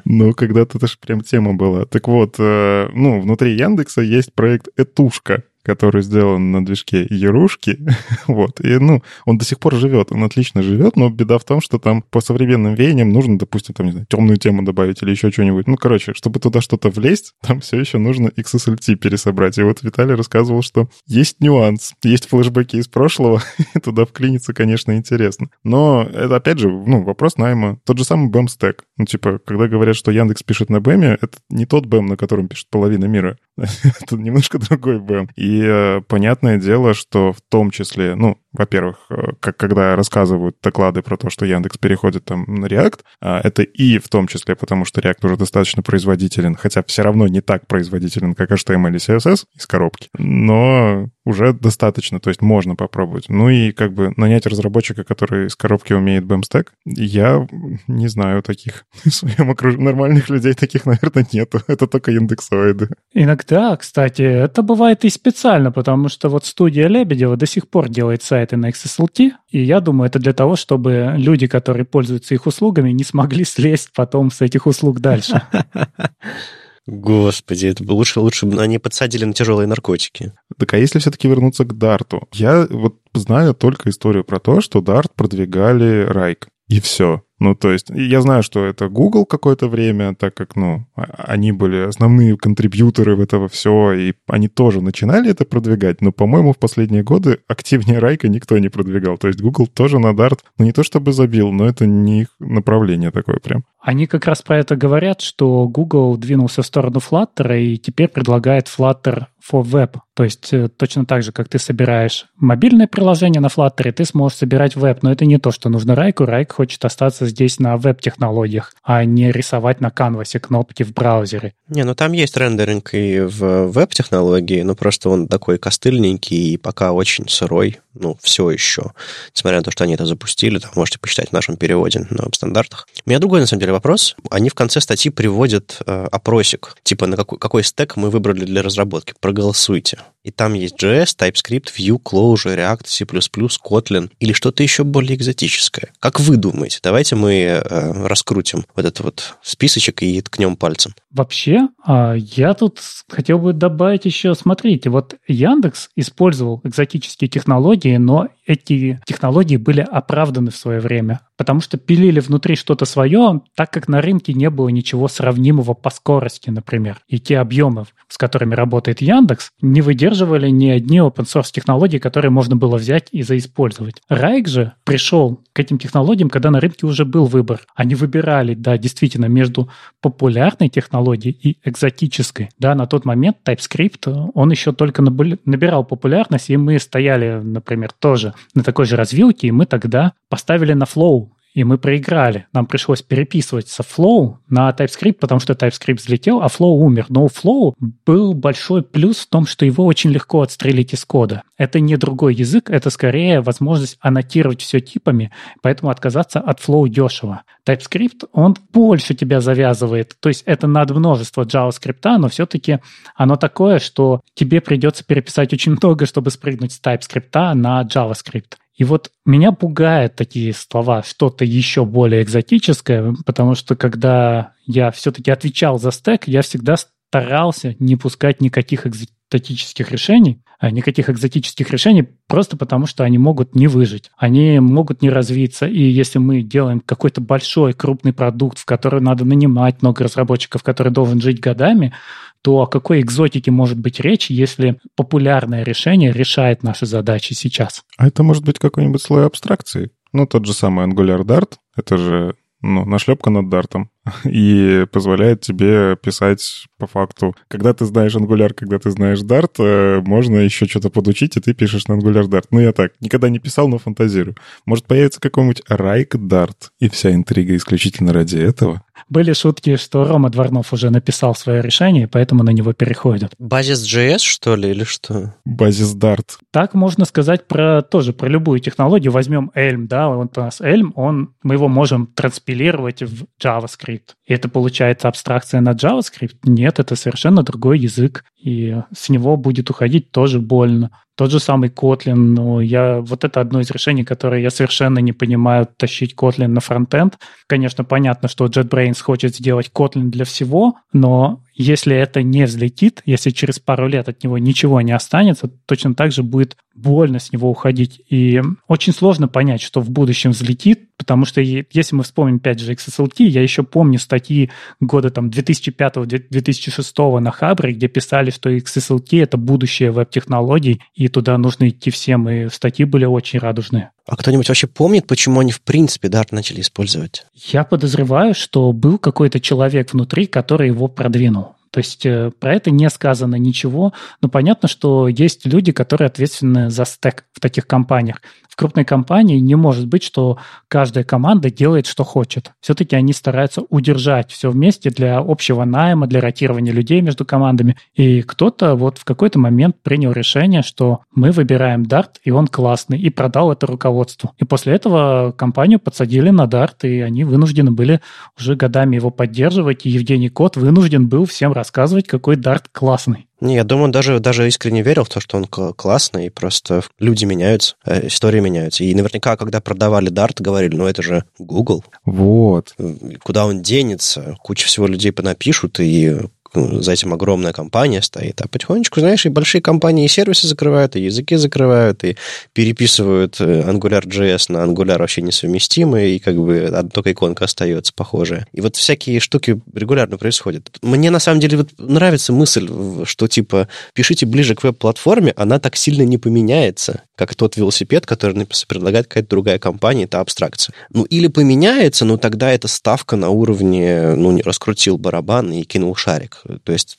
Ну, когда-то это же прям тема была. Так вот, э, ну, внутри Яндекса есть проект Этушка, который сделан на движке Ярушки. вот. И, ну, он до сих пор живет, он отлично живет, но беда в том, что там по современным веяниям нужно, допустим, там, не знаю, темную тему добавить или еще что-нибудь. Ну, короче, чтобы туда что-то влезть, там все еще нужно XSLT пересобрать. И вот Виталий рассказывал, что есть нюанс, есть флешбеки из прошлого, туда вклиниться, конечно, интересно. Но это, опять же, ну, вопрос найма. Тот же самый BAM стек. Ну, типа, когда говорят, что Яндекс пишет на BAM, это не тот BAM, на котором пишет половина мира. это немножко другой. И и э, понятное дело, что в том числе, ну, во-первых, э, как когда рассказывают доклады про то, что Яндекс переходит там на React, а, это и в том числе потому, что React уже достаточно производителен, хотя все равно не так производителен, как HTML и CSS из коробки, но уже достаточно, то есть можно попробовать. Ну и как бы нанять разработчика, который из коробки умеет BAMStack, я не знаю таких. В своем окружении нормальных людей таких, наверное, нету. Это только индексоиды. Иногда, кстати, это бывает и специально, потому что вот студия Лебедева до сих пор делает сайт сайты на XSLT, и я думаю, это для того, чтобы люди, которые пользуются их услугами, не смогли слезть потом с этих услуг дальше. Господи, это бы лучше, лучше бы они подсадили на тяжелые наркотики. Так а если все-таки вернуться к Дарту? Я вот знаю только историю про то, что Дарт продвигали Райк. И все. Ну, то есть, я знаю, что это Google какое-то время, так как, ну, а, они были основные контрибьюторы в этого все, и они тоже начинали это продвигать, но, по-моему, в последние годы активнее Райка никто не продвигал. То есть Google тоже на Dart, ну, не то чтобы забил, но это не их направление такое прям. Они как раз про это говорят, что Google двинулся в сторону Flutter и теперь предлагает Flutter for Web. То есть э, точно так же, как ты собираешь мобильное приложение на Flutter, ты сможешь собирать веб, но это не то, что нужно Райку. Райк хочет остаться здесь на веб-технологиях, а не рисовать на канвасе кнопки в браузере. Не, ну там есть рендеринг и в веб-технологии, но просто он такой костыльненький и пока очень сырой, ну, все еще. Несмотря на то, что они это запустили, там можете почитать в нашем переводе на веб-стандартах. У меня другой, на самом деле, вопрос. Они в конце статьи приводят э, опросик, типа на какой, какой стек мы выбрали для разработки. Проголосуйте. И там есть JS, TypeScript, Vue, Clojure, React, C++, Kotlin или что-то еще более экзотическое. Как вы думаете? Давайте мы э, раскрутим вот этот вот списочек и ткнем пальцем. Вообще, а, я тут хотел бы добавить еще, смотрите, вот Яндекс использовал экзотические технологии, но эти технологии были оправданы в свое время, потому что пилили внутри что-то свое, так как на рынке не было ничего сравнимого по скорости, например. И те объемы, с которыми работает Яндекс, не выдерживали ни одни open-source технологии, которые можно было взять и заиспользовать. Райк же пришел к этим технологиям, когда на рынке уже был выбор. Они выбирали, да, действительно, между популярной технологией и экзотической. Да, на тот момент TypeScript, он еще только набирал популярность, и мы стояли, например, тоже на такой же развилке, и мы тогда поставили на Flow и мы проиграли. Нам пришлось переписывать со Flow на TypeScript, потому что TypeScript взлетел, а Flow умер. Но у Flow был большой плюс в том, что его очень легко отстрелить из кода. Это не другой язык, это скорее возможность аннотировать все типами, поэтому отказаться от Flow дешево. TypeScript, он больше тебя завязывает. То есть это над множество JavaScript, но все-таки оно такое, что тебе придется переписать очень много, чтобы спрыгнуть с TypeScript на JavaScript. И вот меня пугают такие слова, что-то еще более экзотическое, потому что когда я все-таки отвечал за стек, я всегда старался не пускать никаких экзотических решений, а никаких экзотических решений просто потому, что они могут не выжить, они могут не развиться. И если мы делаем какой-то большой, крупный продукт, в который надо нанимать много разработчиков, который должен жить годами, то о какой экзотике может быть речь, если популярное решение решает наши задачи сейчас? А это может быть какой-нибудь слой абстракции. Ну, тот же самый Angular Dart, это же ну, нашлепка над дартом. и позволяет тебе писать по факту. Когда ты знаешь Angular, когда ты знаешь Dart, э, можно еще что-то подучить, и ты пишешь на Angular Dart. Ну, я так, никогда не писал, но фантазирую. Может появится какой-нибудь Райк Dart, и вся интрига исключительно ради этого. Были шутки, что Рома Дворнов уже написал свое решение, поэтому на него переходят. Базис JS, что ли, или что? Базис Dart. Так можно сказать про тоже про любую технологию. Возьмем Elm, да, вот у нас Elm, он, мы его можем транспилировать в JavaScript. И это получается абстракция на JavaScript? Нет, это совершенно другой язык, и с него будет уходить тоже больно. Тот же самый Kotlin, но я, вот это одно из решений, которое я совершенно не понимаю, тащить Kotlin на фронтенд. Конечно, понятно, что JetBrains хочет сделать Kotlin для всего, но если это не взлетит, если через пару лет от него ничего не останется, точно так же будет больно с него уходить. И очень сложно понять, что в будущем взлетит, потому что если мы вспомним, опять же, XSLT, я еще помню статьи года там 2005-2006 на Хабре, где писали, что XSLT — это будущее веб-технологий, и туда нужно идти всем, и статьи были очень радужные. А кто-нибудь вообще помнит, почему они в принципе Dart начали использовать? Я подозреваю, что был какой-то человек внутри, который его продвинул. То есть э, про это не сказано ничего, но понятно, что есть люди, которые ответственны за стек в таких компаниях крупной компании не может быть, что каждая команда делает, что хочет. Все-таки они стараются удержать все вместе для общего найма, для ротирования людей между командами. И кто-то вот в какой-то момент принял решение, что мы выбираем Dart, и он классный, и продал это руководству. И после этого компанию подсадили на Dart, и они вынуждены были уже годами его поддерживать, и Евгений Кот вынужден был всем рассказывать, какой Dart классный. Не, я думаю, даже, даже искренне верил в то, что он классный, и просто люди меняются, э, истории меняются. И наверняка, когда продавали Dart, говорили, ну это же Google. Вот. Куда он денется? Куча всего людей понапишут, и за этим огромная компания стоит. А потихонечку, знаешь, и большие компании и сервисы закрывают, и языки закрывают, и переписывают э, AngularJS на Angular вообще несовместимый, и как бы только иконка остается похожая. И вот всякие штуки регулярно происходят. Мне на самом деле вот нравится мысль, что типа пишите ближе к веб-платформе, она так сильно не поменяется, как тот велосипед, который предлагает какая-то другая компания, это абстракция. Ну, или поменяется, но тогда это ставка на уровне, ну, не раскрутил барабан и кинул шарик. То есть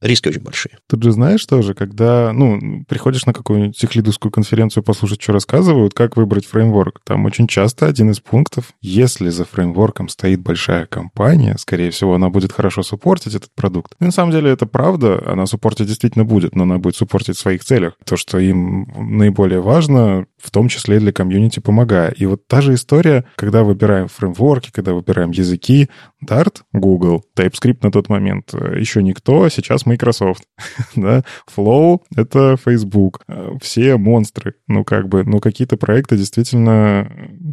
риски очень большие. Тут же знаешь тоже, когда, ну, приходишь на какую-нибудь техлидовскую конференцию послушать, что рассказывают, как выбрать фреймворк. Там очень часто один из пунктов, если за фреймворком стоит большая компания, скорее всего, она будет хорошо суппортить этот продукт. И на самом деле это правда, она суппортить действительно будет, но она будет суппортить в своих целях. То, что им наиболее важно, в том числе для комьюнити помогая. И вот та же история, когда выбираем фреймворки, когда выбираем языки, Dart, Google, TypeScript на тот момент э, еще никто, а сейчас Microsoft, да, Flow — это Facebook, э, все монстры, ну, как бы, ну, какие-то проекты действительно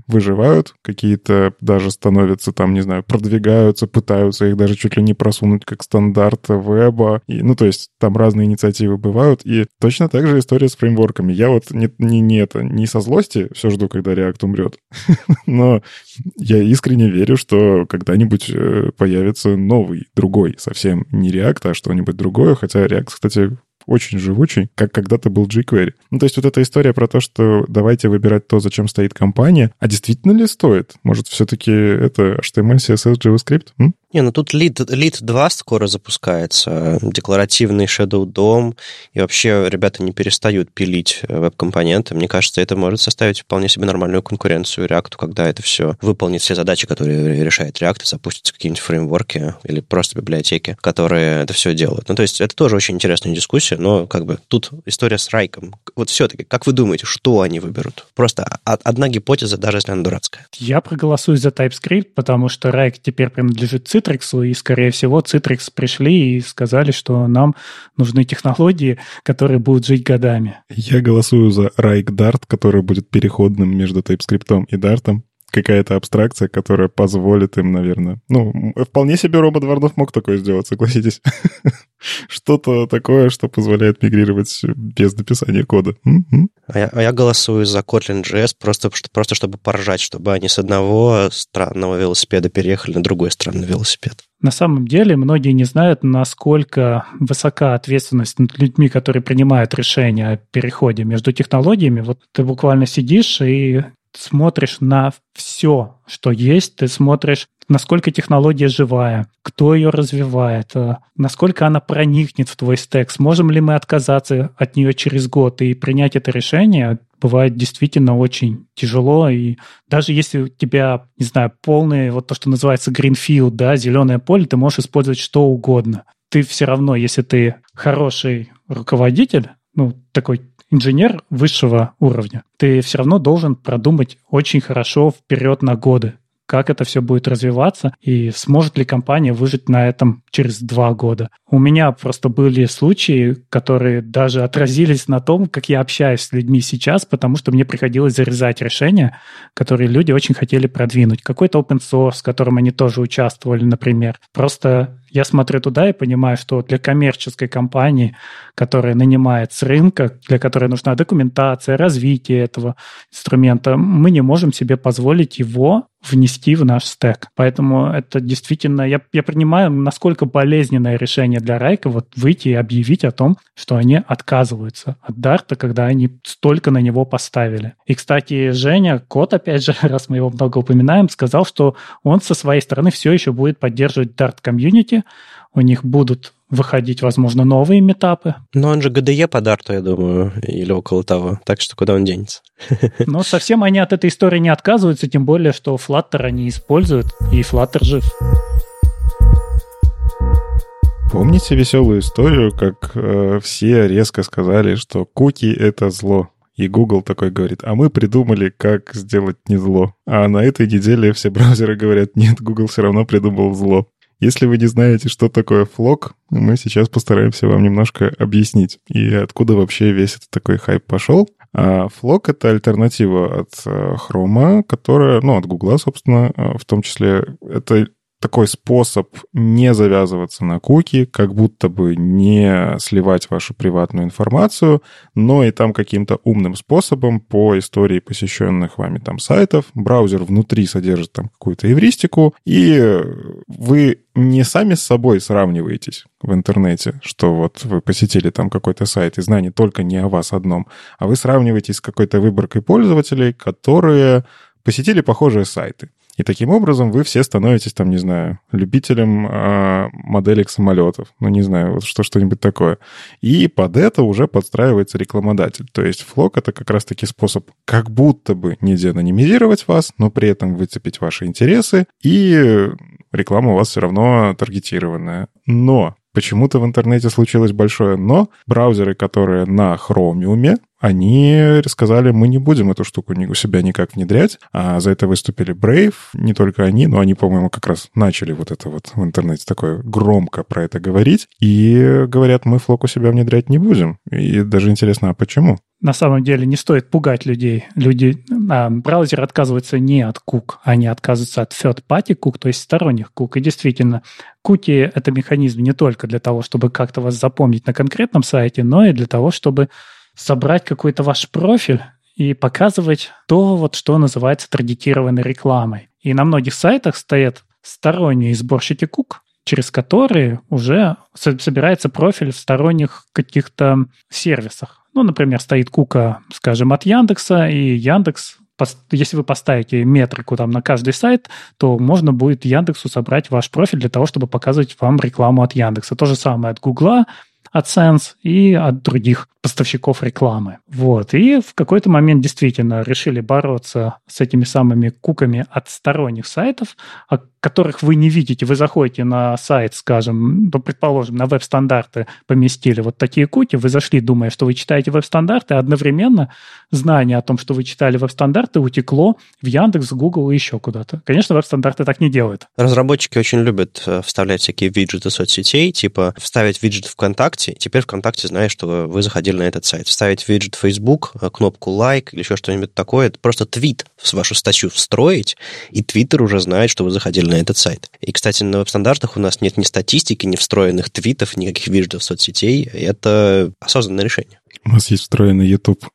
выживают, какие-то даже становятся там, не знаю, продвигаются, пытаются их даже чуть ли не просунуть как стандарт веба, и, ну, то есть там разные инициативы бывают, и точно так же история с фреймворками. Я вот не, не, не это, не со злости все жду, когда React умрет, но я искренне верю, что когда-нибудь э, появится новый, другой, совсем не React, а что-нибудь другое, хотя React, кстати, очень живучий, как когда-то был jQuery. Ну, то есть вот эта история про то, что давайте выбирать то, зачем стоит компания, а действительно ли стоит? Может, все-таки это HTML, CSS, JavaScript? М? Не, ну тут Lead, Lead 2 скоро запускается, декларативный Shadow DOM, и вообще ребята не перестают пилить э, веб-компоненты. Мне кажется, это может составить вполне себе нормальную конкуренцию React, когда это все выполнит все задачи, которые решает React, и запустятся какие-нибудь фреймворки или просто библиотеки, которые это все делают. Ну, то есть это тоже очень интересная дискуссия, но как бы тут история с Райком. Вот все-таки, как вы думаете, что они выберут? Просто одна гипотеза, даже если она дурацкая. Я проголосую за TypeScript, потому что Райк теперь принадлежит Citrix, Citrix, и, скорее всего, Citrix пришли и сказали, что нам нужны технологии, которые будут жить годами. Я голосую за Rike Dart, который будет переходным между TypeScript и Dart какая-то абстракция, которая позволит им, наверное... Ну, вполне себе Рома Дворнов мог такое сделать, согласитесь. Что-то такое, что позволяет мигрировать без написания кода. А я, а я голосую за Kotlin JS просто, просто чтобы поржать, чтобы они с одного странного велосипеда переехали на другой странный велосипед. На самом деле многие не знают, насколько высока ответственность над людьми, которые принимают решения о переходе между технологиями. Вот ты буквально сидишь и смотришь на все, что есть, ты смотришь, насколько технология живая, кто ее развивает, э, насколько она проникнет в твой стек, сможем ли мы отказаться от нее через год и принять это решение, бывает действительно очень тяжело, и даже если у тебя, не знаю, полный, вот то, что называется greenfield, да, зеленое поле, ты можешь использовать что угодно. Ты все равно, если ты хороший руководитель, ну, такой инженер высшего уровня, ты все равно должен продумать очень хорошо вперед на годы, как это все будет развиваться и сможет ли компания выжить на этом через два года. У меня просто были случаи, которые даже отразились на том, как я общаюсь с людьми сейчас, потому что мне приходилось зарезать решения, которые люди очень хотели продвинуть. Какой-то open source, в котором они тоже участвовали, например. Просто я смотрю туда и понимаю, что для коммерческой компании, которая нанимает с рынка, для которой нужна документация, развитие этого инструмента, мы не можем себе позволить его внести в наш стек. Поэтому это действительно, я, я принимаю, насколько болезненное решение для Райка вот выйти и объявить о том, что они отказываются от Дарта, когда они столько на него поставили. И, кстати, Женя, кот, опять же, раз мы его много упоминаем, сказал, что он со своей стороны все еще будет поддерживать Dart комьюнити, у них будут выходить, возможно, новые метапы. Но он же GDE по дарту, я думаю, или около того. Так что куда он денется? Но совсем они от этой истории не отказываются, тем более, что Flutter они используют, и Flutter жив. Помните веселую историю, как э, все резко сказали, что куки — это зло? И Google такой говорит, а мы придумали, как сделать не зло. А на этой неделе все браузеры говорят, нет, Google все равно придумал зло. Если вы не знаете, что такое флок, мы сейчас постараемся вам немножко объяснить, и откуда вообще весь этот такой хайп пошел. А флок — это альтернатива от Chrome, э, которая, ну, от Google, собственно, э, в том числе, это такой способ не завязываться на куки, как будто бы не сливать вашу приватную информацию, но и там каким-то умным способом по истории посещенных вами там сайтов. Браузер внутри содержит там какую-то эвристику, и вы не сами с собой сравниваетесь в интернете, что вот вы посетили там какой-то сайт, и знание только не о вас одном, а вы сравниваетесь с какой-то выборкой пользователей, которые посетили похожие сайты. И таким образом вы все становитесь, там, не знаю, любителем э, моделек самолетов. Ну, не знаю, вот что, что-нибудь такое. И под это уже подстраивается рекламодатель. То есть флок — это как раз-таки способ как будто бы не деанонимизировать вас, но при этом выцепить ваши интересы, и реклама у вас все равно таргетированная. Но почему-то в интернете случилось большое но. Браузеры, которые на Chromium, они сказали, мы не будем эту штуку у себя никак внедрять, а за это выступили Brave, не только они, но они, по-моему, как раз начали вот это вот в интернете такое громко про это говорить, и говорят, мы флок у себя внедрять не будем. И даже интересно, а почему? На самом деле не стоит пугать людей. Люди, а, браузер отказывается не от кук, они отказываются от third-party кук, то есть сторонних кук. И действительно, куки — это механизм не только для того, чтобы как-то вас запомнить на конкретном сайте, но и для того, чтобы собрать какой-то ваш профиль и показывать то, вот, что называется таргетированной рекламой. И на многих сайтах стоят сторонние сборщики кук, через которые уже собирается профиль в сторонних каких-то сервисах. Ну, например, стоит кука, скажем, от Яндекса, и Яндекс если вы поставите метрику там на каждый сайт, то можно будет Яндексу собрать ваш профиль для того, чтобы показывать вам рекламу от Яндекса. То же самое от Гугла, AdSense и от других поставщиков рекламы. Вот. И в какой-то момент действительно решили бороться с этими самыми куками от сторонних сайтов, о которых вы не видите. Вы заходите на сайт, скажем, ну, предположим, на веб-стандарты поместили вот такие куки, вы зашли, думая, что вы читаете веб-стандарты, а одновременно знание о том, что вы читали веб-стандарты, утекло в Яндекс, Google и еще куда-то. Конечно, веб-стандарты так не делают. Разработчики очень любят э, вставлять всякие виджеты соцсетей, типа вставить виджет ВКонтакте, теперь ВКонтакте знает, что вы заходили на этот сайт. Вставить виджет Facebook, э, кнопку лайк или еще что-нибудь такое, это просто твит в вашу статью встроить, и Твиттер уже знает, что вы заходили на этот сайт. И, кстати, на веб-стандартах у нас нет ни статистики, ни встроенных твитов, никаких виджетов соцсетей. Это осознанное решение. У нас есть встроенный YouTube.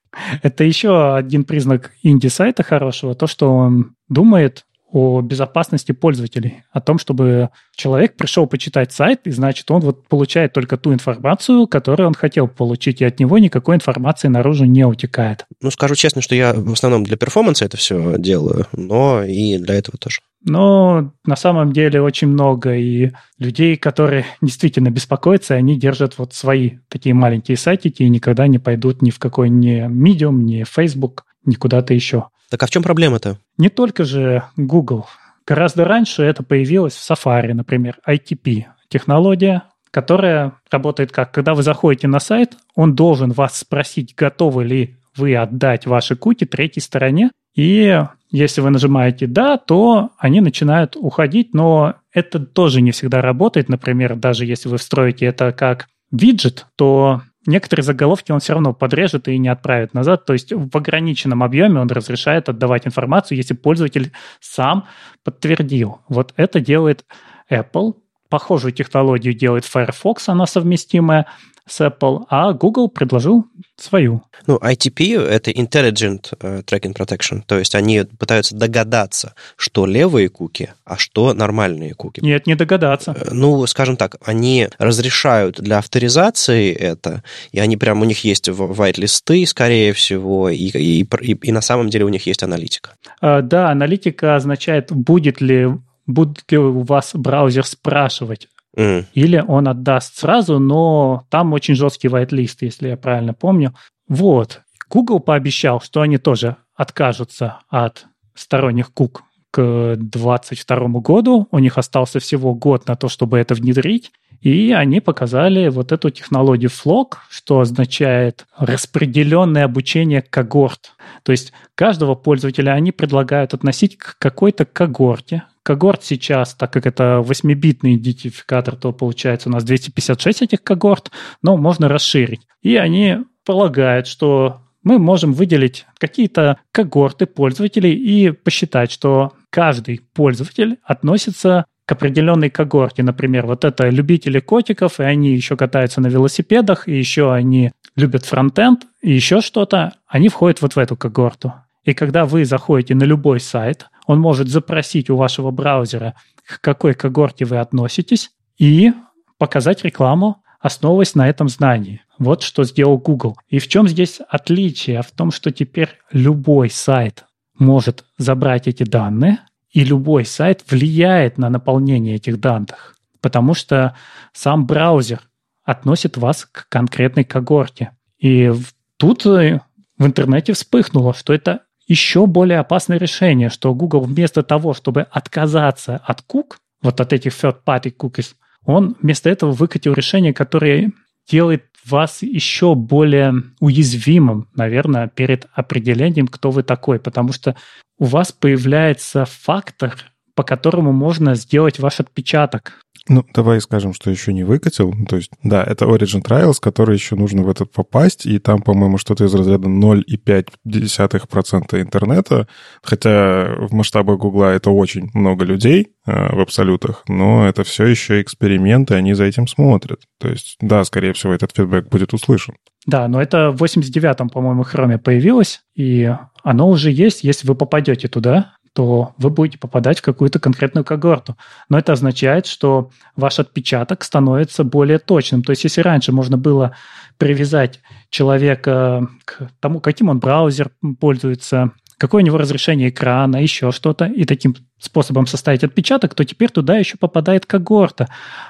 Это еще один признак инди-сайта хорошего, то, что он думает о безопасности пользователей, о том, чтобы человек пришел почитать сайт, и значит, он вот получает только ту информацию, которую он хотел получить, и от него никакой информации наружу не утекает. Ну, скажу честно, что я в основном для перформанса это все делаю, но и для этого тоже. Но на самом деле очень много и людей, которые действительно беспокоятся, они держат вот свои такие маленькие сайтики и никогда не пойдут ни в какой ни Medium, ни Facebook, ни куда-то еще. Так а в чем проблема-то? Не только же Google. Гораздо раньше это появилось в Safari, например, ITP. Технология, которая работает как? Когда вы заходите на сайт, он должен вас спросить, готовы ли вы отдать ваши куки третьей стороне, и если вы нажимаете «да», то они начинают уходить, но это тоже не всегда работает. Например, даже если вы встроите это как виджет, то некоторые заголовки он все равно подрежет и не отправит назад. То есть в ограниченном объеме он разрешает отдавать информацию, если пользователь сам подтвердил. Вот это делает Apple. Похожую технологию делает Firefox, она совместимая с Apple, а Google предложил свою. Ну, ITP — это Intelligent uh, Tracking Protection, то есть они пытаются догадаться, что левые куки, а что нормальные куки. Нет, не догадаться. Э, ну, скажем так, они разрешают для авторизации это, и они прям, у них есть white-листы, скорее всего, и, и, и, и на самом деле у них есть аналитика. А, да, аналитика означает, будет ли будет ли у вас браузер спрашивать Mm. Или он отдаст сразу, но там очень жесткий whitelist, если я правильно помню. Вот. Google пообещал, что они тоже откажутся от сторонних кук к 2022 году. У них остался всего год на то, чтобы это внедрить. И они показали вот эту технологию FLOG, что означает распределенное обучение когорт. То есть каждого пользователя они предлагают относить к какой-то когорте, когорт сейчас, так как это 8-битный идентификатор, то получается у нас 256 этих когорт, но можно расширить. И они полагают, что мы можем выделить какие-то когорты пользователей и посчитать, что каждый пользователь относится к определенной когорте. Например, вот это любители котиков, и они еще катаются на велосипедах, и еще они любят фронтенд, и еще что-то. Они входят вот в эту когорту. И когда вы заходите на любой сайт, он может запросить у вашего браузера, к какой когорте вы относитесь, и показать рекламу, основываясь на этом знании. Вот что сделал Google. И в чем здесь отличие? В том, что теперь любой сайт может забрать эти данные, и любой сайт влияет на наполнение этих данных, потому что сам браузер относит вас к конкретной когорте. И тут в интернете вспыхнуло, что это еще более опасное решение, что Google вместо того, чтобы отказаться от кук, вот от этих third-party cookies, он вместо этого выкатил решение, которое делает вас еще более уязвимым, наверное, перед определением, кто вы такой, потому что у вас появляется фактор, по которому можно сделать ваш отпечаток. Ну, давай скажем, что еще не выкатил. То есть, да, это Origin Trials, который еще нужно в этот попасть, и там, по-моему, что-то из разряда 0,5% интернета, хотя в масштабах Гугла это очень много людей э, в абсолютах, но это все еще эксперименты, они за этим смотрят. То есть, да, скорее всего, этот фидбэк будет услышан. Да, но это в 89-м, по-моему, хроме появилось, и оно уже есть, если вы попадете туда, то вы будете попадать в какую-то конкретную когорту. Но это означает, что ваш отпечаток становится более точным. То есть если раньше можно было привязать человека к тому, каким он браузер пользуется, какое у него разрешение экрана, еще что-то, и таким способом составить отпечаток, то теперь туда еще попадает когорта.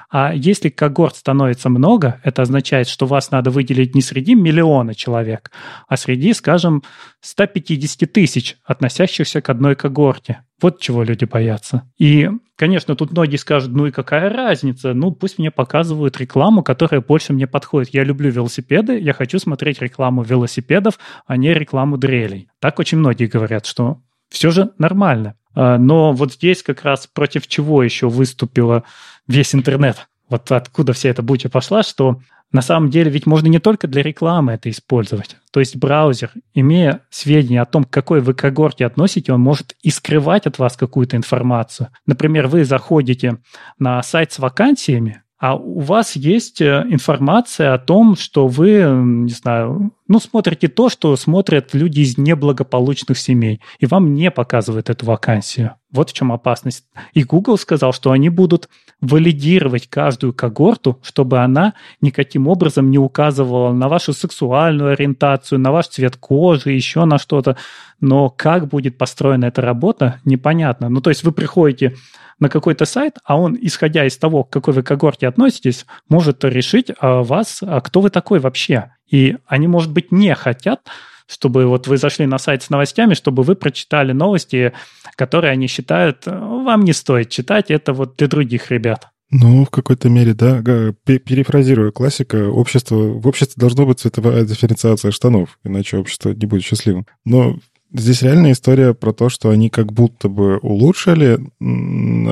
А если когорт становится много, это означает, что вас надо выделить не среди миллиона человек, а среди, скажем, 150 тысяч, относящихся к одной когорте. Вот чего люди боятся. И, конечно, тут многие скажут, ну и какая разница? Ну, пусть мне показывают рекламу, которая больше мне подходит. Я люблю велосипеды, я хочу смотреть рекламу велосипедов, а не рекламу дрелей. Так очень многие говорят, что все же нормально. А, но вот здесь как раз против чего еще выступила весь интернет. Вот откуда вся эта буча пошла, что на самом деле ведь можно не только для рекламы это использовать. То есть браузер, имея сведения о том, к какой вы когорте относите, он может и скрывать от вас какую-то информацию. Например, вы заходите на сайт с вакансиями, а у вас есть э, информация о том, что вы, не знаю, ну, смотрите то, что смотрят люди из неблагополучных семей, и вам не показывают эту вакансию. Вот в чем опасность. И Google сказал, что они будут валидировать каждую когорту, чтобы она никаким образом не указывала на вашу сексуальную ориентацию, на ваш цвет кожи, еще на что-то. Но как будет построена эта работа, непонятно. Ну, то есть вы приходите на какой-то сайт, а он, исходя из того, к какой вы когорте относитесь, может решить о вас, а кто вы такой вообще. И они, может быть, не хотят, чтобы вот вы зашли на сайт с новостями, чтобы вы прочитали новости, которые они считают, э, вам не стоит читать, это вот для других ребят. Ну, в какой-то мере, да. Перефразируя классика, общество, в обществе должно быть цветовая дифференциация штанов, иначе общество не будет счастливым. Но Здесь реальная история про то, что они как будто бы улучшили,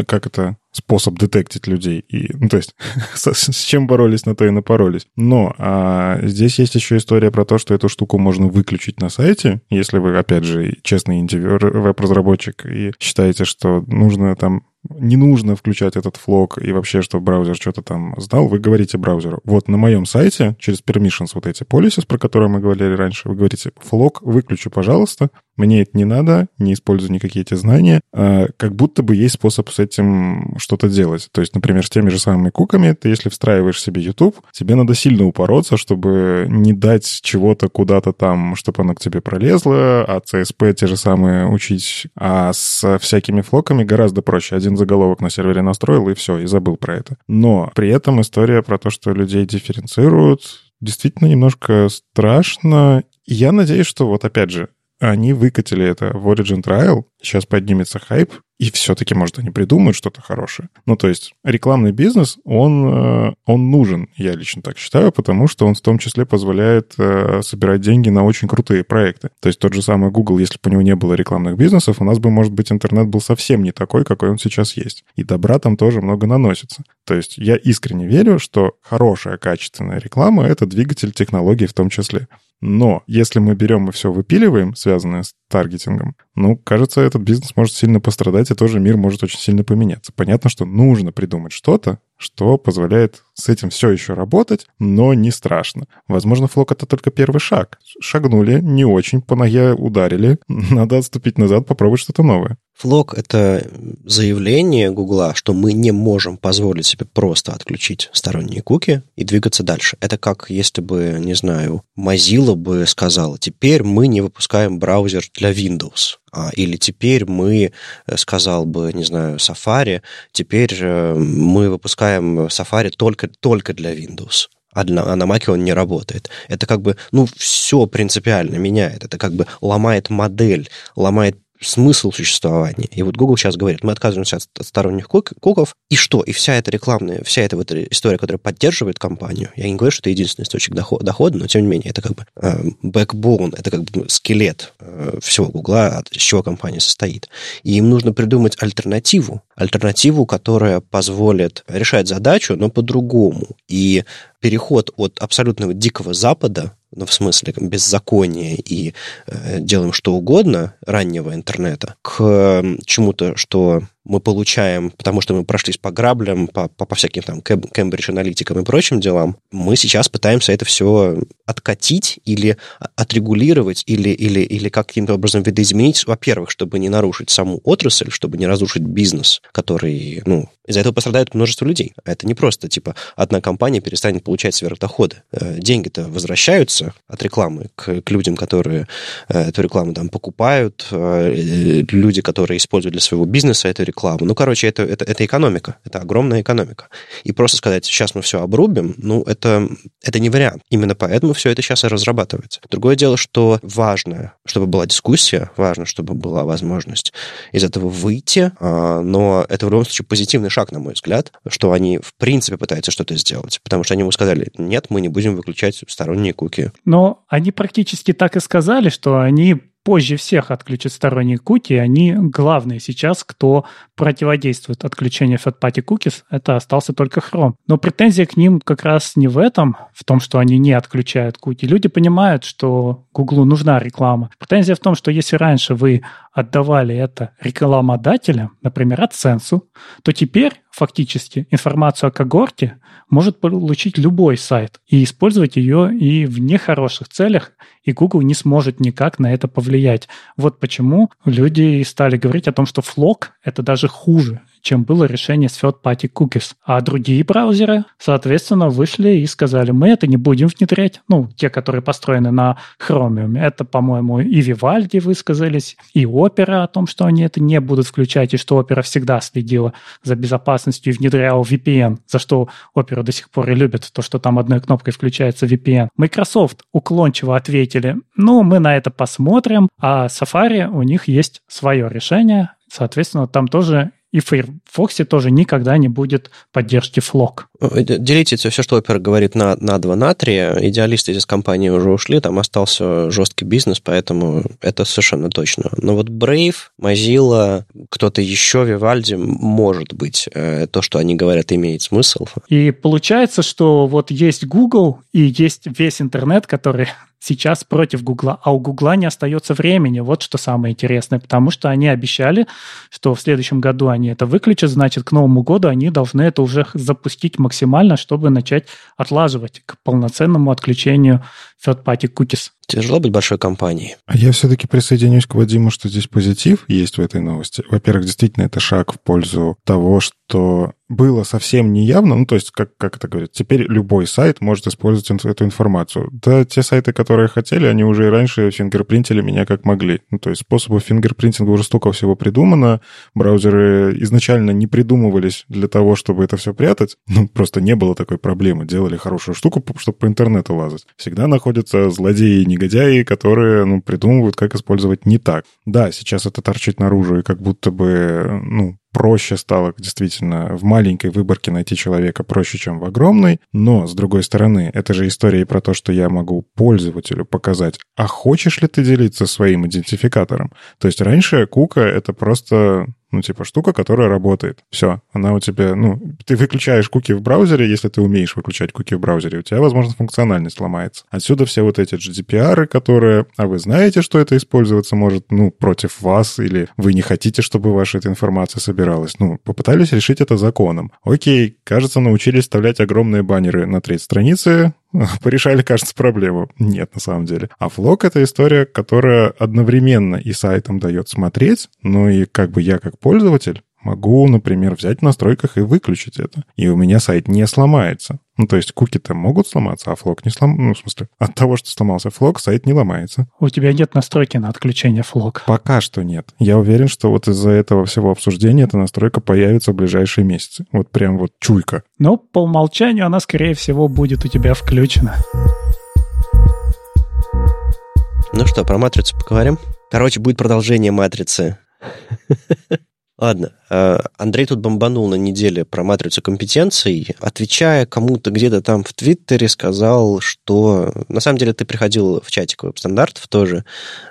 как это, способ детектить людей. И, ну, то есть, с, чем боролись, на то и напоролись. Но а, здесь есть еще история про то, что эту штуку можно выключить на сайте, если вы, опять же, честный веб-разработчик и считаете, что нужно там не нужно включать этот флог и вообще, чтобы браузер что-то там знал, вы говорите браузеру. Вот на моем сайте через permissions вот эти policies, про которые мы говорили раньше, вы говорите, флог выключи, пожалуйста, мне это не надо, не использую никакие эти знания, а, как будто бы есть способ с этим что-то делать. То есть, например, с теми же самыми куками, ты если встраиваешь себе YouTube, тебе надо сильно упороться, чтобы не дать чего-то куда-то там, чтобы оно к тебе пролезло, а CSP те же самые учить. А с всякими флоками гораздо проще. Один заголовок на сервере настроил, и все, и забыл про это. Но при этом история про то, что людей дифференцируют, действительно немножко страшно. Я надеюсь, что вот опять же, они выкатили это в Origin Trial, сейчас поднимется хайп, и все-таки, может, они придумают что-то хорошее. Ну, то есть рекламный бизнес, он, э, он нужен, я лично так считаю, потому что он в том числе позволяет э, собирать деньги на очень крутые проекты. То есть тот же самый Google, если бы у него не было рекламных бизнесов, у нас бы, может быть, интернет был совсем не такой, какой он сейчас есть. И добра там тоже много наносится. То есть я искренне верю, что хорошая, качественная реклама — это двигатель технологий в том числе. Но если мы берем и все выпиливаем, связанное с таргетингом, ну, кажется, этот бизнес может сильно пострадать, и тоже мир может очень сильно поменяться. Понятно, что нужно придумать что-то, что позволяет с этим все еще работать, но не страшно. Возможно, флок — это только первый шаг. Шагнули, не очень, по ноге ударили, надо отступить назад, попробовать что-то новое. Флок — это заявление Гугла, что мы не можем позволить себе просто отключить сторонние куки и двигаться дальше. Это как если бы, не знаю, Mozilla бы сказала, теперь мы не выпускаем браузер для Windows. А, или теперь мы, э, сказал бы, не знаю, Safari, теперь э, мы выпускаем Safari только, только для Windows а, а на Маке он не работает. Это как бы, ну, все принципиально меняет. Это как бы ломает модель, ломает смысл существования. И вот Google сейчас говорит, мы отказываемся от, от сторонних куков, и что? И вся эта рекламная, вся эта вот история, которая поддерживает компанию, я не говорю, что это единственный источник дохода, дохода но тем не менее, это как бы э, backbone, это как бы скелет э, всего Гугла, из чего компания состоит. И им нужно придумать альтернативу, альтернативу, которая позволит решать задачу, но по-другому. И переход от абсолютного дикого запада ну, в смысле беззакония и э, делаем что угодно раннего интернета, к чему-то, что мы получаем, потому что мы прошлись по граблям, по, по, по всяким там Кембридж аналитикам и прочим делам, мы сейчас пытаемся это все откатить или отрегулировать, или, или, или каким-то образом видоизменить, во-первых, чтобы не нарушить саму отрасль, чтобы не разрушить бизнес, который, ну, из-за этого пострадает множество людей. Это не просто, типа, одна компания перестанет получать сверхдоходы. Э, деньги-то возвращаются от рекламы к, к людям, которые э, эту рекламу там покупают, э, люди, которые используют для своего бизнеса эту рекламу, рекламу. Ну, короче, это, это, это экономика, это огромная экономика. И просто сказать, сейчас мы все обрубим, ну, это, это не вариант. Именно поэтому все это сейчас и разрабатывается. Другое дело, что важно, чтобы была дискуссия, важно, чтобы была возможность из этого выйти, а, но это в любом случае позитивный шаг, на мой взгляд, что они в принципе пытаются что-то сделать, потому что они ему сказали, нет, мы не будем выключать сторонние куки. Но они практически так и сказали, что они позже всех отключат сторонние куки, они главные сейчас, кто противодействует отключению third-party cookies, это остался только Chrome. Но претензия к ним как раз не в этом, в том, что они не отключают куки. Люди понимают, что Гуглу нужна реклама. Претензия в том, что если раньше вы отдавали это рекламодателям, например, AdSense, то теперь фактически информацию о когорте может получить любой сайт и использовать ее и в нехороших целях, и Google не сможет никак на это повлиять. Вот почему люди стали говорить о том, что флок — это даже хуже, чем было решение с third-party cookies. А другие браузеры, соответственно, вышли и сказали, мы это не будем внедрять. Ну, те, которые построены на Chromium. Это, по-моему, и Vivaldi высказались, и Opera о том, что они это не будут включать, и что Opera всегда следила за безопасностью и внедряла VPN, за что Opera до сих пор и любят, то, что там одной кнопкой включается VPN. Microsoft уклончиво ответили, ну, мы на это посмотрим, а Safari у них есть свое решение, Соответственно, там тоже и в Firefox тоже никогда не будет поддержки флок. Делите все, что Opera говорит на, на 2, на 3. Идеалисты из компании уже ушли, там остался жесткий бизнес, поэтому это совершенно точно. Но вот Brave, Mozilla, кто-то еще, Vivaldi, может быть, э, то, что они говорят, имеет смысл. И получается, что вот есть Google и есть весь интернет, который сейчас против Гугла, а у Гугла не остается времени. Вот что самое интересное, потому что они обещали, что в следующем году они это выключат, значит, к Новому году они должны это уже запустить максимально, чтобы начать отлаживать к полноценному отключению third-party cookies. Тяжело быть большой компанией. А я все-таки присоединюсь к Вадиму, что здесь позитив есть в этой новости. Во-первых, действительно, это шаг в пользу того, что было совсем неявно, ну, то есть, как, как это говорят, теперь любой сайт может использовать эту информацию. Да, те сайты, которые хотели, они уже и раньше фингерпринтили меня как могли. Ну, то есть, способов фингерпринтинга уже столько всего придумано, браузеры изначально не придумывались для того, чтобы это все прятать, ну, просто не было такой проблемы. Делали хорошую штуку, чтобы по интернету лазать. Всегда находятся злодеи и негодяи, которые, ну, придумывают, как использовать не так. Да, сейчас это торчит наружу, и как будто бы, ну, проще стало действительно в маленькой выборке найти человека проще, чем в огромной, но, с другой стороны, это же история и про то, что я могу пользователю показать, а хочешь ли ты делиться своим идентификатором? То есть раньше кука — это просто ну, типа, штука, которая работает. Все, она у тебя, ну, ты выключаешь куки в браузере, если ты умеешь выключать куки в браузере, у тебя, возможно, функциональность ломается. Отсюда все вот эти GDPR, которые, а вы знаете, что это использоваться может, ну, против вас, или вы не хотите, чтобы ваша эта информация собиралась. Ну, попытались решить это законом. Окей, кажется, научились вставлять огромные баннеры на треть страницы, порешали, кажется, проблему. Нет, на самом деле. А флок — это история, которая одновременно и сайтом дает смотреть, ну и как бы я как пользователь могу, например, взять в настройках и выключить это. И у меня сайт не сломается. Ну, то есть куки-то могут сломаться, а флок не сломается. Ну, в смысле, от того, что сломался флок, сайт не ломается. У тебя нет настройки на отключение флок? Пока что нет. Я уверен, что вот из-за этого всего обсуждения эта настройка появится в ближайшие месяцы. Вот прям вот чуйка. Но по умолчанию она, скорее всего, будет у тебя включена. Ну что, про матрицу поговорим? Короче, будет продолжение матрицы. Ладно, Э, Андрей тут бомбанул на неделе про матрицу компетенций, отвечая кому-то где-то там в Твиттере, сказал, что на самом деле ты приходил в чатик веб-стандартов тоже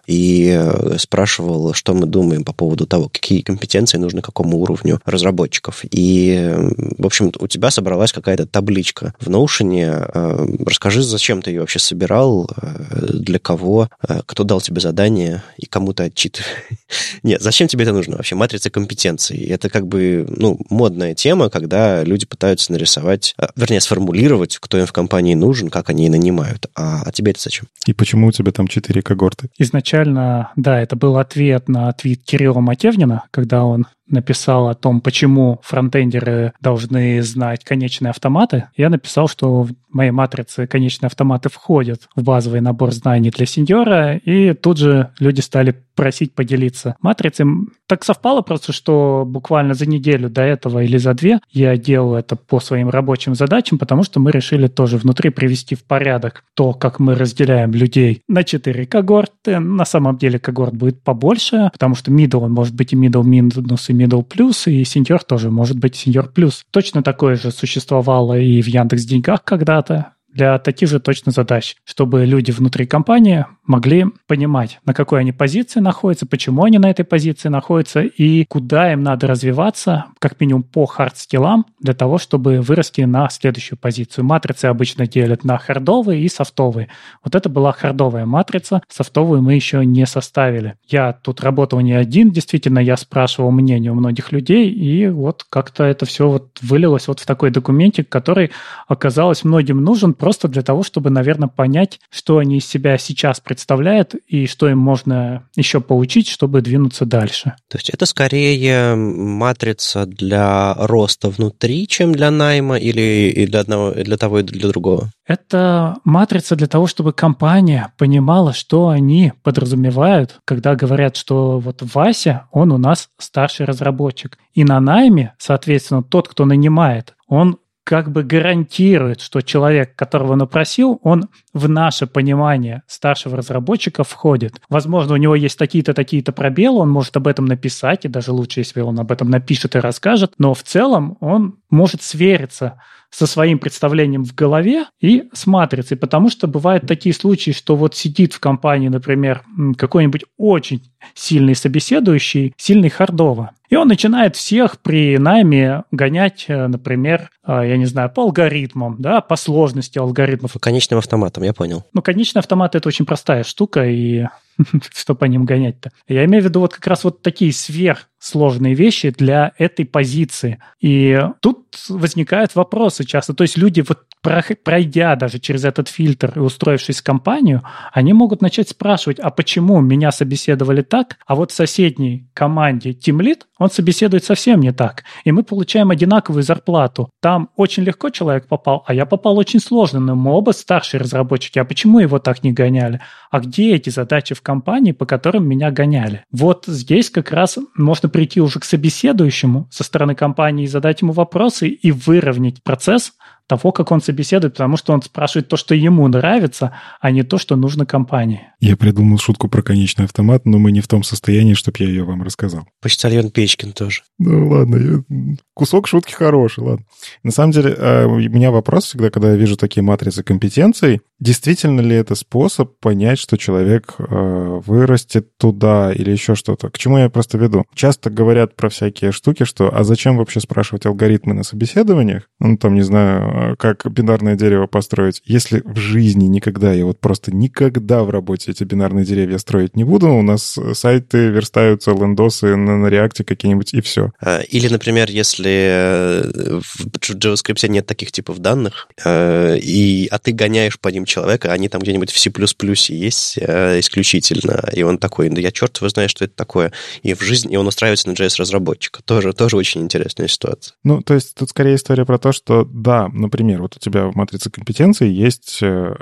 и э, спрашивал, что мы думаем по поводу того, какие компетенции нужны какому уровню разработчиков. И, в общем, у тебя собралась какая-то табличка в Notion. Э, расскажи, зачем ты ее вообще собирал, для кого, кто дал тебе задание и кому ты отчитываешь. Нет, зачем тебе это нужно вообще? Матрица компетенций это как бы ну, модная тема, когда люди пытаются нарисовать, а, вернее, сформулировать, кто им в компании нужен, как они и нанимают. А, а тебе это зачем? И почему у тебя там четыре когорты? Изначально, да, это был ответ на твит Кирилла Матевнина, когда он написал о том, почему фронтендеры должны знать конечные автоматы, я написал, что в моей матрице конечные автоматы входят в базовый набор знаний для сеньора, и тут же люди стали просить поделиться матрицей. Так совпало просто, что буквально за неделю до этого или за две я делал это по своим рабочим задачам, потому что мы решили тоже внутри привести в порядок то, как мы разделяем людей на четыре когорты. На самом деле когорт будет побольше, потому что middle, он может быть и middle минус, и middle plus, и senior тоже может быть senior plus. Точно такое же существовало и в Яндекс Деньгах когда-то для таких же точно задач, чтобы люди внутри компании могли понимать, на какой они позиции находятся, почему они на этой позиции находятся и куда им надо развиваться, как минимум по хард-скиллам, для того, чтобы вырасти на следующую позицию. Матрицы обычно делят на хардовые и софтовые. Вот это была хардовая матрица, софтовую мы еще не составили. Я тут работал не один, действительно, я спрашивал мнение у многих людей, и вот как-то это все вот вылилось вот в такой документик, который оказалось многим нужен просто для того, чтобы, наверное, понять, что они из себя сейчас представляют и что им можно еще получить, чтобы двинуться дальше. То есть это скорее матрица для роста внутри, чем для найма или и для одного, и для того, и для другого? Это матрица для того, чтобы компания понимала, что они подразумевают, когда говорят, что вот Вася, он у нас старший разработчик. И на найме, соответственно, тот, кто нанимает, он как бы гарантирует, что человек, которого он опросил, он в наше понимание старшего разработчика входит. Возможно, у него есть такие-то, такие-то пробелы, он может об этом написать, и даже лучше, если он об этом напишет и расскажет, но в целом он может свериться со своим представлением в голове и с матрицей, потому что бывают такие случаи, что вот сидит в компании, например, какой-нибудь очень сильный собеседующий, сильный хардово, и он начинает всех при найме гонять, э, например, э, я не знаю, по алгоритмам, да, по сложности алгоритмов. По конечным автоматам, я понял. Ну, конечный автомат – это очень простая штука, и что по ним гонять-то? Я имею в виду вот как раз вот такие сверхсложные вещи для этой позиции. И тут возникают вопросы часто. То есть люди вот пройдя даже через этот фильтр и устроившись в компанию, они могут начать спрашивать, а почему меня собеседовали так, а вот в соседней команде Lead, он собеседует совсем не так. И мы получаем одинаковую зарплату. Там очень легко человек попал, а я попал очень сложно, но мы оба старшие разработчики. А почему его так не гоняли? А где эти задачи в компании, по которым меня гоняли? Вот здесь как раз можно прийти уже к собеседующему со стороны компании и задать ему вопросы и выровнять процесс того, как он собеседует, потому что он спрашивает то, что ему нравится, а не то, что нужно компании. Я придумал шутку про конечный автомат, но мы не в том состоянии, чтобы я ее вам рассказал. Почтальон Печкин тоже. Ну ладно, я... кусок шутки хороший, ладно. На самом деле, э, у меня вопрос всегда, когда я вижу такие матрицы компетенций, действительно ли это способ понять, что человек э, вырастет туда или еще что-то? К чему я просто веду? Часто говорят про всякие штуки, что а зачем вообще спрашивать алгоритмы на собеседованиях? Ну, там, не знаю, Э, как бинарное дерево построить. Если в жизни никогда, я вот просто никогда в работе эти бинарные деревья строить не буду, у нас сайты верстаются, лендосы на, на реакте какие-нибудь, и все. А, или, например, если э, в JavaScript нет таких типов данных, э, и, а ты гоняешь по ним человека, они там где-нибудь в C++ есть исключительно, и он такой, да я черт его знаю, что это такое. И в жизни, и он устраивается на JS-разработчика. Тоже, тоже очень интересная ситуация. Ну, то есть тут скорее история про то, что да, например, вот у тебя в матрице компетенций есть э,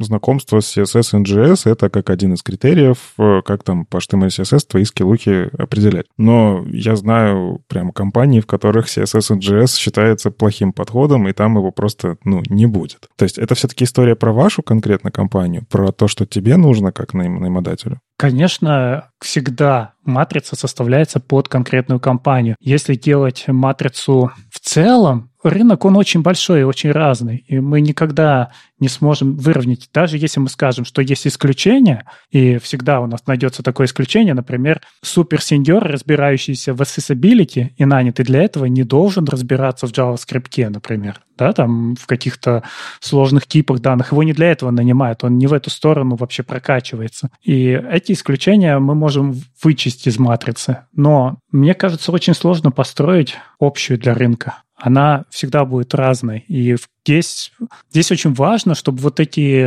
знакомство с CSS и NGS, это как один из критериев, э, как там по HTML CSS твои скиллухи определять. Но я знаю прям компании, в которых CSS и NGS считается плохим подходом, и там его просто, ну, не будет. То есть это все-таки история про вашу конкретно компанию, про то, что тебе нужно как наймодателю? Конечно, всегда матрица составляется под конкретную компанию. Если делать матрицу в целом, рынок, он очень большой очень разный, и мы никогда не сможем выровнять. Даже если мы скажем, что есть исключения, и всегда у нас найдется такое исключение, например, суперсеньор, разбирающийся в accessibility и нанятый для этого, не должен разбираться в JavaScript, например, да, там в каких-то сложных типах данных. Его не для этого нанимают, он не в эту сторону вообще прокачивается. И эти исключения мы можем вычесть из матрицы. Но мне кажется, очень сложно построить общую для рынка она всегда будет разной. И здесь, здесь очень важно, чтобы вот эти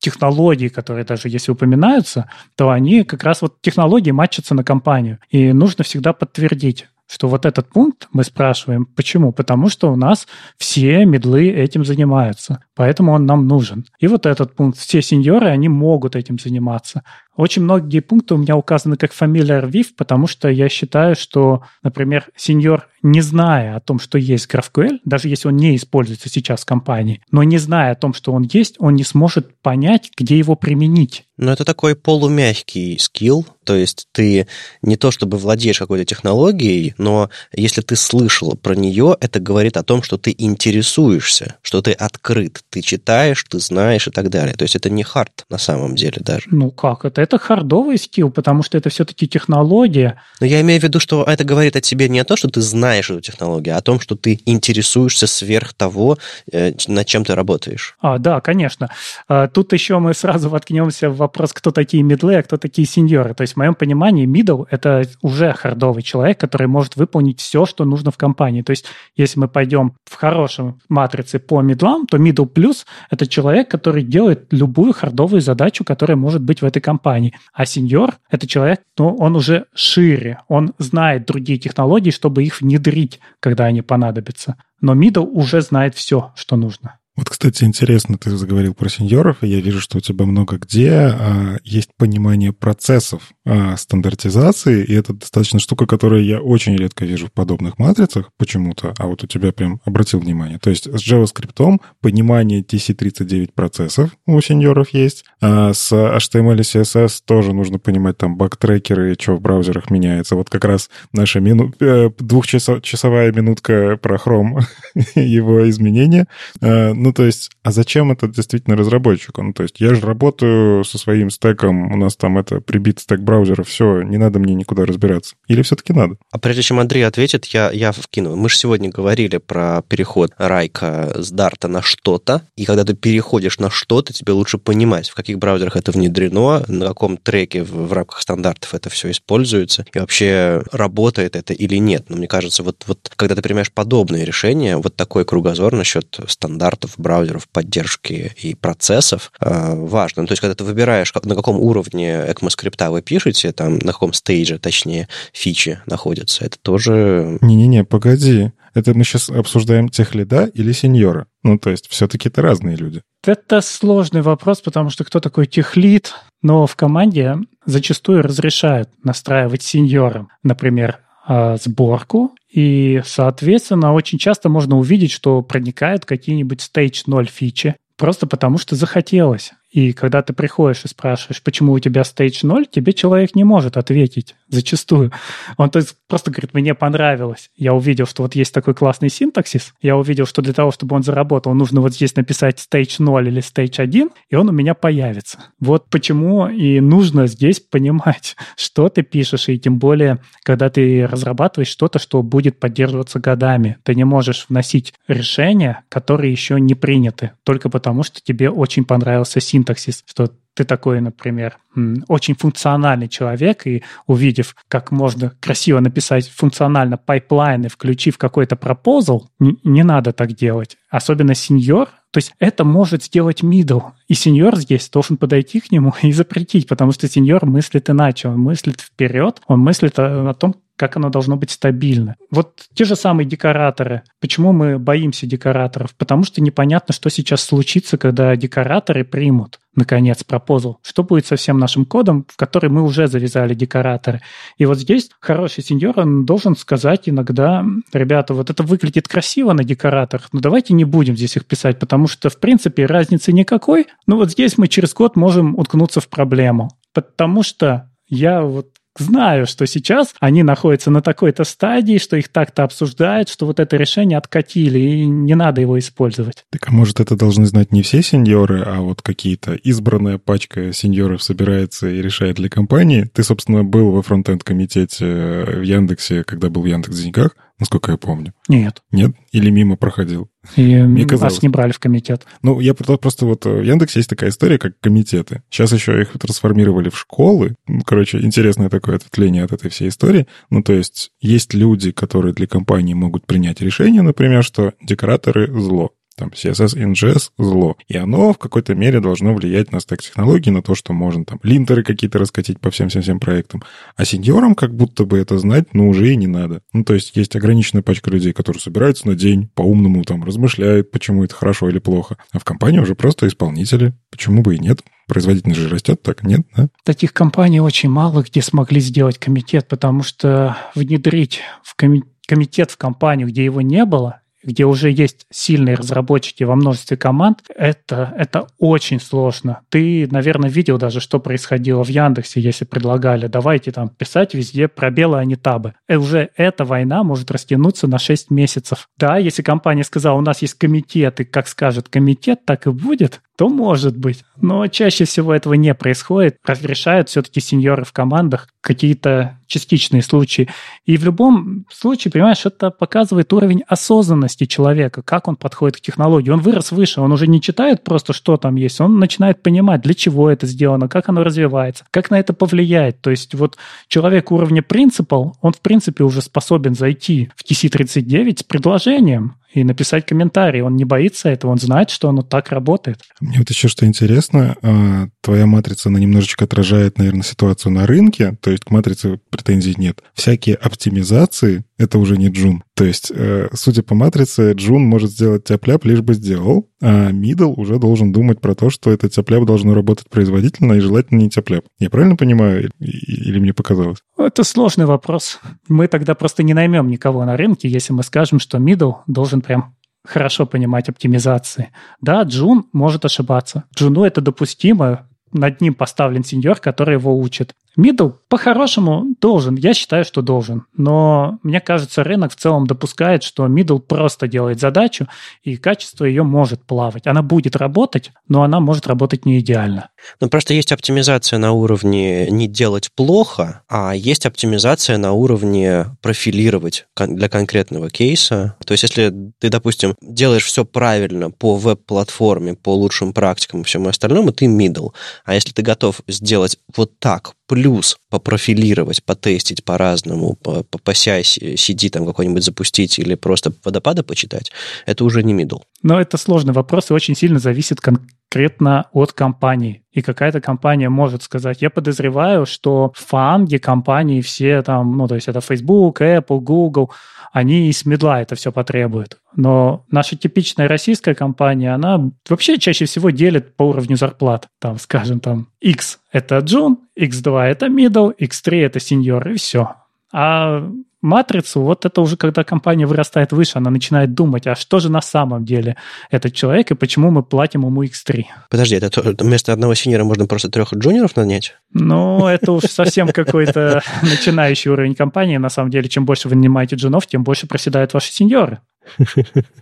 технологии, которые даже если упоминаются, то они как раз вот технологии матчатся на компанию. И нужно всегда подтвердить что вот этот пункт мы спрашиваем. Почему? Потому что у нас все медлы этим занимаются, поэтому он нам нужен. И вот этот пункт, все сеньоры, они могут этим заниматься. Очень многие пункты у меня указаны как familiar with, потому что я считаю, что, например, сеньор, не зная о том, что есть GraphQL, даже если он не используется сейчас в компании, но не зная о том, что он есть, он не сможет понять, где его применить. Но это такой полумягкий скилл, то есть ты не то чтобы владеешь какой-то технологией, но если ты слышал про нее, это говорит о том, что ты интересуешься, что ты открыт, ты читаешь, ты знаешь и так далее. То есть это не хард на самом деле даже. Ну как это? Это хардовый скилл, потому что это все-таки технология. Но я имею в виду, что это говорит о тебе не о том, что ты знаешь эту технологию, а о том, что ты интересуешься сверх того, э, над чем ты работаешь. А, да, конечно. А, тут еще мы сразу воткнемся в вопрос, кто такие медлы, а кто такие сеньоры. То есть в моем понимании middle — это уже хардовый человек, который может выполнить все, что нужно в компании. То есть если мы пойдем в хорошем матрице по медлам, то middle plus — это человек, который делает любую хардовую задачу, которая может быть в этой компании. А сеньор — это человек, ну, он уже шире, он знает другие технологии, чтобы их внедрить, когда они понадобятся. Но middle уже знает все, что нужно. Вот, кстати, интересно, ты заговорил про сеньоров, и я вижу, что у тебя много где а, есть понимание процессов а, стандартизации, и это достаточно штука, которую я очень редко вижу в подобных матрицах почему-то, а вот у тебя прям обратил внимание. То есть с JavaScript понимание TC39 процессов у сеньоров есть, а с HTML и CSS тоже нужно понимать там бактрекеры, что в браузерах меняется. Вот как раз наша мину... Э, двухчасовая минутка про Chrome, его изменения. Ну, то есть, а зачем это действительно разработчику? Ну, то есть, я же работаю со своим стеком, у нас там это прибит стек браузера, все, не надо мне никуда разбираться. Или все-таки надо? А прежде чем Андрей ответит, я, я вкину. Мы же сегодня говорили про переход райка с дарта на что-то, и когда ты переходишь на что-то, тебе лучше понимать, в каких браузерах это внедрено, на каком треке в, в рамках стандартов это все используется, и вообще работает это или нет. Но мне кажется, вот, вот когда ты принимаешь подобные решения, вот такой кругозор насчет стандартов, браузеров, поддержки и процессов э, важно. Ну, то есть, когда ты выбираешь, на каком уровне ECMAScript вы пишете, там, на каком стейдже, точнее, фичи находятся, это тоже... Не-не-не, погоди. Это мы сейчас обсуждаем тех лида или сеньора? Ну, то есть, все-таки это разные люди. Это сложный вопрос, потому что кто такой техлит? Но в команде зачастую разрешают настраивать сеньором, например, а, сборку, и, соответственно, очень часто можно увидеть, что проникают какие-нибудь stage 0 фичи, просто потому что захотелось. И когда ты приходишь и спрашиваешь, почему у тебя stage 0, тебе человек не может ответить зачастую. Он то есть, просто говорит, мне понравилось. Я увидел, что вот есть такой классный синтаксис. Я увидел, что для того, чтобы он заработал, нужно вот здесь написать stage 0 или stage 1, и он у меня появится. Вот почему и нужно здесь понимать, что ты пишешь, и тем более, когда ты разрабатываешь что-то, что будет поддерживаться годами. Ты не можешь вносить решения, которые еще не приняты, только потому, что тебе очень понравился синтаксис синтаксис, что ты такой, например, очень функциональный человек, и увидев, как можно красиво написать функционально пайплайны, включив какой-то proposal, не, не надо так делать. Особенно senior, то есть это может сделать middle. И senior здесь должен подойти к нему и запретить, потому что senior мыслит иначе. Он мыслит вперед, он мыслит о, о том, как оно должно быть стабильно. Вот те же самые декораторы. Почему мы боимся декораторов? Потому что непонятно, что сейчас случится, когда декораторы примут, наконец, proposal. Что будет со всем нашим кодом, в который мы уже завязали декораторы? И вот здесь хороший сеньор, он должен сказать иногда, ребята, вот это выглядит красиво на декораторах, но давайте не будем здесь их писать, потому что, в принципе, разницы никакой. Но вот здесь мы через код можем уткнуться в проблему. Потому что я вот знаю, что сейчас они находятся на такой-то стадии, что их так-то обсуждают, что вот это решение откатили, и не надо его использовать. Так а может это должны знать не все сеньоры, а вот какие-то избранная пачка сеньоров собирается и решает для компании? Ты, собственно, был во фронтенд комитете в Яндексе, когда был в Яндекс Деньгах насколько я помню. Нет. Нет? Или мимо проходил? И Мне казалось. вас не брали в комитет. Ну, я просто вот э, в Яндексе есть такая история, как комитеты. Сейчас еще их трансформировали в школы. Ну, короче, интересное такое ответвление от этой всей истории. Ну, то есть есть люди, которые для компании могут принять решение, например, что декораторы — зло. Там CSS NGS зло. И оно в какой-то мере должно влиять на стек технологий, на то, что можно там линтеры какие-то раскатить по всем-всем-всем проектам. А сеньорам как будто бы это знать, ну, уже и не надо. Ну, то есть есть ограниченная пачка людей, которые собираются на день, по-умному там размышляют, почему это хорошо или плохо. А в компании уже просто исполнители. Почему бы и нет? Производительность же растет, так нет, да? Таких компаний очень мало, где смогли сделать комитет, потому что внедрить в коми- комитет в компанию, где его не было, где уже есть сильные разработчики во множестве команд, это, это очень сложно. Ты, наверное, видел даже, что происходило в Яндексе, если предлагали, давайте там писать везде пробелы, а не табы. И уже эта война может растянуться на 6 месяцев. Да, если компания сказала, у нас есть комитет, и как скажет комитет, так и будет, то может быть. Но чаще всего этого не происходит. Разрешают все-таки сеньоры в командах какие-то частичные случаи. И в любом случае, понимаешь, это показывает уровень осознанности человека, как он подходит к технологии. Он вырос выше, он уже не читает просто, что там есть, он начинает понимать, для чего это сделано, как оно развивается, как на это повлияет. То есть вот человек уровня принципал, он в принципе уже способен зайти в TC39 с предложением, и написать комментарий. Он не боится этого, он знает, что оно так работает. Мне вот еще что интересно, а, твоя матрица, она немножечко отражает, наверное, ситуацию на рынке, то есть к матрице претензий нет. Всякие оптимизации — это уже не джун. То есть, э, судя по матрице, джун может сделать тяп лишь бы сделал, а middle уже должен думать про то, что это тяп должно работать производительно и желательно не тяп Я правильно понимаю или мне показалось? Это сложный вопрос. Мы тогда просто не наймем никого на рынке, если мы скажем, что middle должен прям хорошо понимать оптимизации. Да, Джун может ошибаться. Джуну это допустимо, над ним поставлен senior, который его учит. Middle по-хорошему должен, я считаю, что должен. Но мне кажется, рынок в целом допускает, что middle просто делает задачу, и качество ее может плавать. Она будет работать, но она может работать не идеально. Ну, просто есть оптимизация на уровне не делать плохо, а есть оптимизация на уровне профилировать для конкретного кейса. То есть, если ты, допустим, делаешь все правильно по веб-платформе, по лучшим практикам и всему остальному, ты middle. А если ты готов сделать вот так плюс попрофилировать, потестить по-разному, по, по, по CI, там какой-нибудь запустить или просто водопада почитать, это уже не middle. Но это сложный вопрос и очень сильно зависит конкретно от компании. И какая-то компания может сказать, я подозреваю, что фанги компании все там, ну, то есть это Facebook, Apple, Google, они из медла это все потребуют. Но наша типичная российская компания, она вообще чаще всего делит по уровню зарплат. Там, скажем, там X — это Джун, X2 — это middle, X3 — это сеньор, и все. А матрицу, вот это уже когда компания вырастает выше, она начинает думать, а что же на самом деле этот человек и почему мы платим ему X3. Подожди, это вместо одного синера можно просто трех джуниоров нанять? Ну, это уж совсем какой-то начинающий уровень компании. На самом деле, чем больше вы нанимаете джунов, тем больше проседают ваши сеньоры.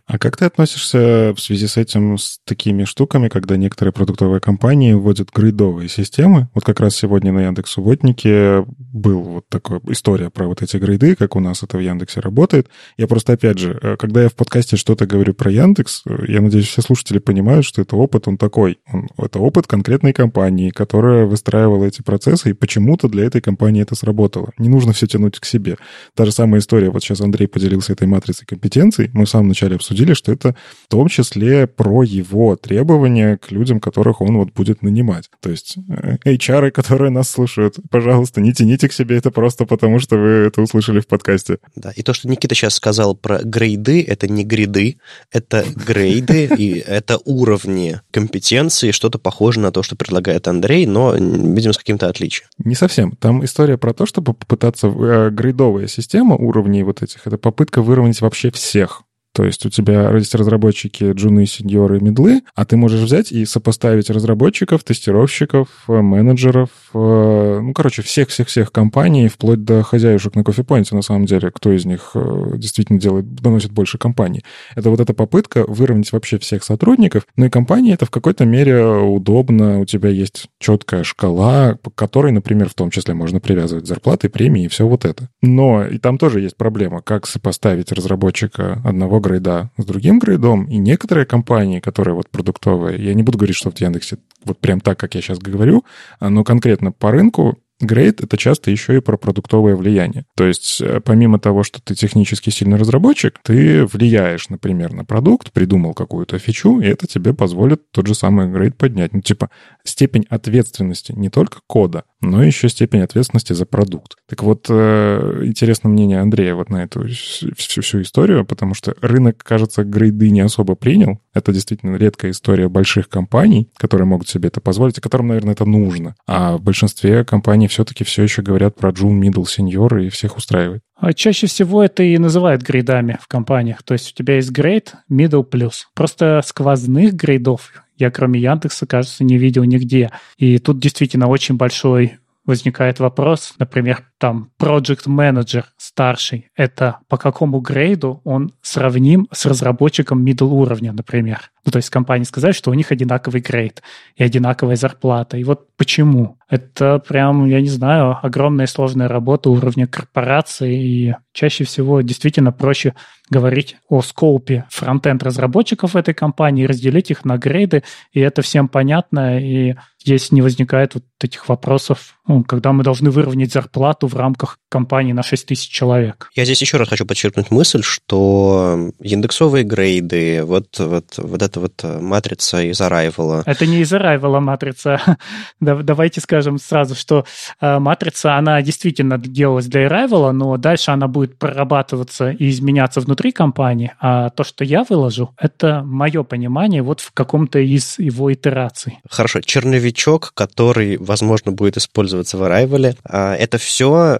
А как ты относишься в связи с этим с такими штуками, когда некоторые продуктовые компании вводят грейдовые системы? Вот как раз сегодня на Яндекс Субботнике был вот такая история про вот эти грейды, как у нас это в Яндексе работает. Я просто, опять же, э, когда я в подкасте что-то говорю про Яндекс, э, я надеюсь, все слушатели понимают, что это опыт, он такой. Он, это опыт конкретной компании, которая выстраивала эти процессы, и почему-то для этой компании это сработало. Не нужно все тянуть к себе. Та же самая история, вот сейчас Андрей поделился этой матрицей компетенций, мы в самом начале обсудили, что это в том числе про его требования к людям, которых он вот будет нанимать. То есть HR, э, которые нас слушают, пожалуйста, не тяните к себе это просто потому, что вы это услышали в подкасте. Да, и то, что Никита сейчас сказал про грейды, это не гриды, это грейды, и это уровни компетенции, что-то похоже на то, что предлагает Андрей, но, видимо, с каким-то отличием. Не совсем. Там история про то, чтобы попытаться э, грейдовая система уровней вот этих, это попытка выровнять вообще всех. То есть у тебя есть разработчики джуны, сеньоры, медлы, а ты можешь взять и сопоставить разработчиков, тестировщиков, менеджеров, э, ну, короче, всех-всех-всех компаний, вплоть до хозяюшек на кофепоинте, на самом деле, кто из них э, действительно делает, доносит больше компаний. Это вот эта попытка выровнять вообще всех сотрудников, но и компании это в какой-то мере удобно, у тебя есть четкая шкала, к которой, например, в том числе можно привязывать зарплаты, премии и все вот это. Но и там тоже есть проблема, как сопоставить разработчика одного грейда с другим грейдом, и некоторые компании, которые вот продуктовые, я не буду говорить, что в Яндексе вот прям так, как я сейчас говорю, но конкретно по рынку грейд — это часто еще и про продуктовое влияние. То есть э, помимо того, что ты технически сильный разработчик, ты влияешь, например, на продукт, придумал какую-то фичу, и это тебе позволит тот же самый грейд поднять. Ну, типа, степень ответственности не только кода, но еще степень ответственности за продукт. Так вот, э, интересно мнение Андрея вот на эту всю, всю историю, потому что рынок, кажется, грейды не особо принял. Это действительно редкая история больших компаний, которые могут себе это позволить, и которым, наверное, это нужно. А в большинстве компаний все-таки все еще говорят про джун, middle, senior, и всех устраивает. А чаще всего это и называют грейдами в компаниях. То есть у тебя есть грейд, middle, плюс. Просто сквозных грейдов я кроме Яндекса, кажется, не видел нигде. И тут действительно очень большой возникает вопрос, например, там, project manager старший, это по какому грейду он сравним с разработчиком middle уровня, например. Ну, то есть компании сказать, что у них одинаковый грейд и одинаковая зарплата. И вот почему? Это прям, я не знаю, огромная сложная работа уровня корпорации, и чаще всего действительно проще говорить о скопе фронтенд разработчиков этой компании, разделить их на грейды, и это всем понятно, и здесь не возникает вот этих вопросов, ну, когда мы должны выровнять зарплату в рамках компании на 6 тысяч человек. Я здесь еще раз хочу подчеркнуть мысль, что индексовые грейды, вот, вот, вот эта вот матрица из Arrival... Это не из Arrival матрица. Давайте скажем сразу, что э, матрица, она действительно делалась для Arrival, но дальше она будет прорабатываться и изменяться внутри компании, а то, что я выложу, это мое понимание вот в каком-то из его итераций. Хорошо, черновичок, который, возможно, будет использоваться в Arrival, а, это все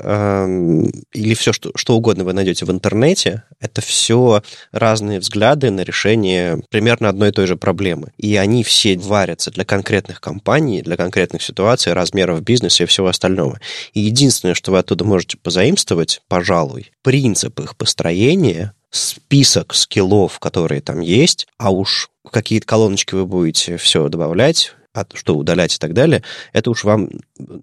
или все, что, что угодно вы найдете в интернете, это все разные взгляды на решение примерно одной и той же проблемы. И они все варятся для конкретных компаний, для конкретных ситуаций, размеров бизнеса и всего остального. И единственное, что вы оттуда можете позаимствовать, пожалуй, принцип их построения, список скиллов, которые там есть, а уж какие-то колоночки вы будете все добавлять, что удалять и так далее, это уж вам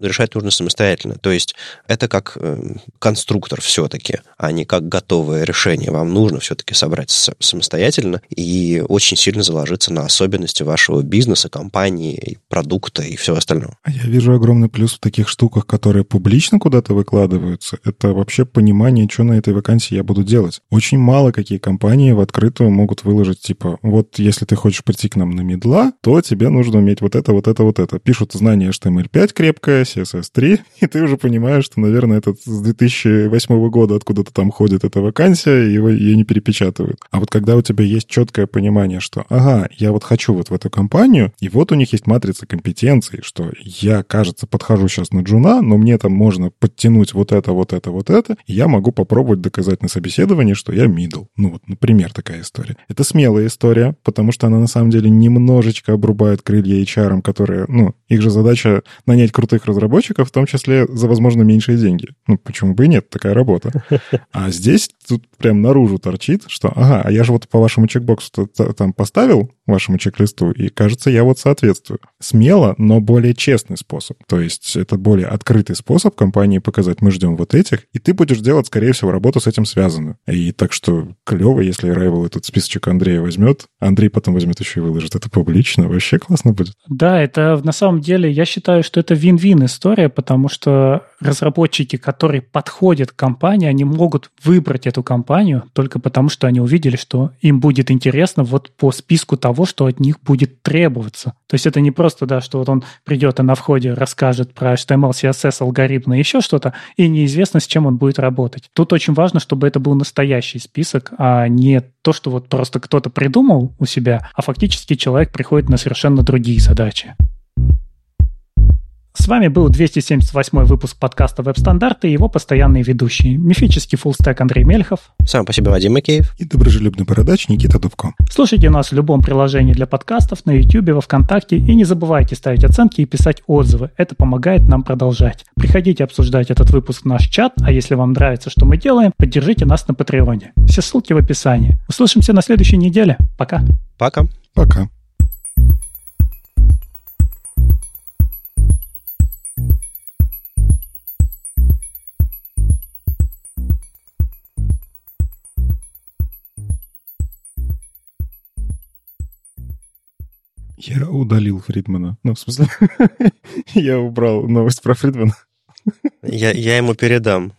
решать нужно самостоятельно. То есть это как э, конструктор все-таки, а не как готовое решение. Вам нужно все-таки собрать самостоятельно и очень сильно заложиться на особенности вашего бизнеса, компании, продукта и всего остального. А я вижу огромный плюс в таких штуках, которые публично куда-то выкладываются. Это вообще понимание, что на этой вакансии я буду делать. Очень мало какие компании в открытую могут выложить, типа, вот если ты хочешь прийти к нам на медла, то тебе нужно уметь вот это, вот это, вот это. Пишут знания HTML5 крепкое, CSS3, и ты уже понимаешь, что, наверное, этот с 2008 года откуда-то там ходит эта вакансия, его ее не перепечатывают. А вот когда у тебя есть четкое понимание, что, ага, я вот хочу вот в эту компанию, и вот у них есть матрица компетенций, что я, кажется, подхожу сейчас на джуна, но мне там можно подтянуть вот это, вот это, вот это, и я могу попробовать доказать на собеседовании, что я middle. Ну вот, например, такая история. Это смелая история, потому что она на самом деле немножечко обрубает крылья HR HR, которые, ну, их же задача нанять крутых разработчиков, в том числе за, возможно, меньшие деньги. Ну, почему бы и нет, такая работа. А здесь тут прям наружу торчит, что, ага, а я же вот по вашему чекбоксу там поставил, вашему чек-листу, и, кажется, я вот соответствую. Смело, но более честный способ. То есть это более открытый способ компании показать, мы ждем вот этих, и ты будешь делать, скорее всего, работу с этим связанную. И так что клево, если Rival этот списочек Андрея возьмет, Андрей потом возьмет еще и выложит это публично, вообще классно будет. Да, это на самом деле, я считаю, что это вин-вин история, потому что разработчики, которые подходят к компании, они могут выбрать эту компанию только потому, что они увидели, что им будет интересно вот по списку того, что от них будет требоваться. То есть это не просто, да, что вот он придет и на входе расскажет про HTML, CSS, алгоритмы и еще что-то, и неизвестно, с чем он будет работать. Тут очень важно, чтобы это был настоящий список, а не то, что вот просто кто-то придумал у себя, а фактически человек приходит на совершенно другие задачи. С вами был 278 выпуск подкаста «Веб-стандарты» и его постоянные ведущие. Мифический фуллстек Андрей Мельхов. Сам по себе Вадим Макеев. И доброжелюбный бородач Никита Дубко. Слушайте нас в любом приложении для подкастов, на YouTube, во Вконтакте. И не забывайте ставить оценки и писать отзывы. Это помогает нам продолжать. Приходите обсуждать этот выпуск в наш чат, а если вам нравится, что мы делаем, поддержите нас на Патреоне. Все ссылки в описании. Услышимся на следующей неделе. Пока. Пока. Пока. Я удалил Фридмана. Ну, в смысле, я убрал новость про Фридмана. Я, я ему передам.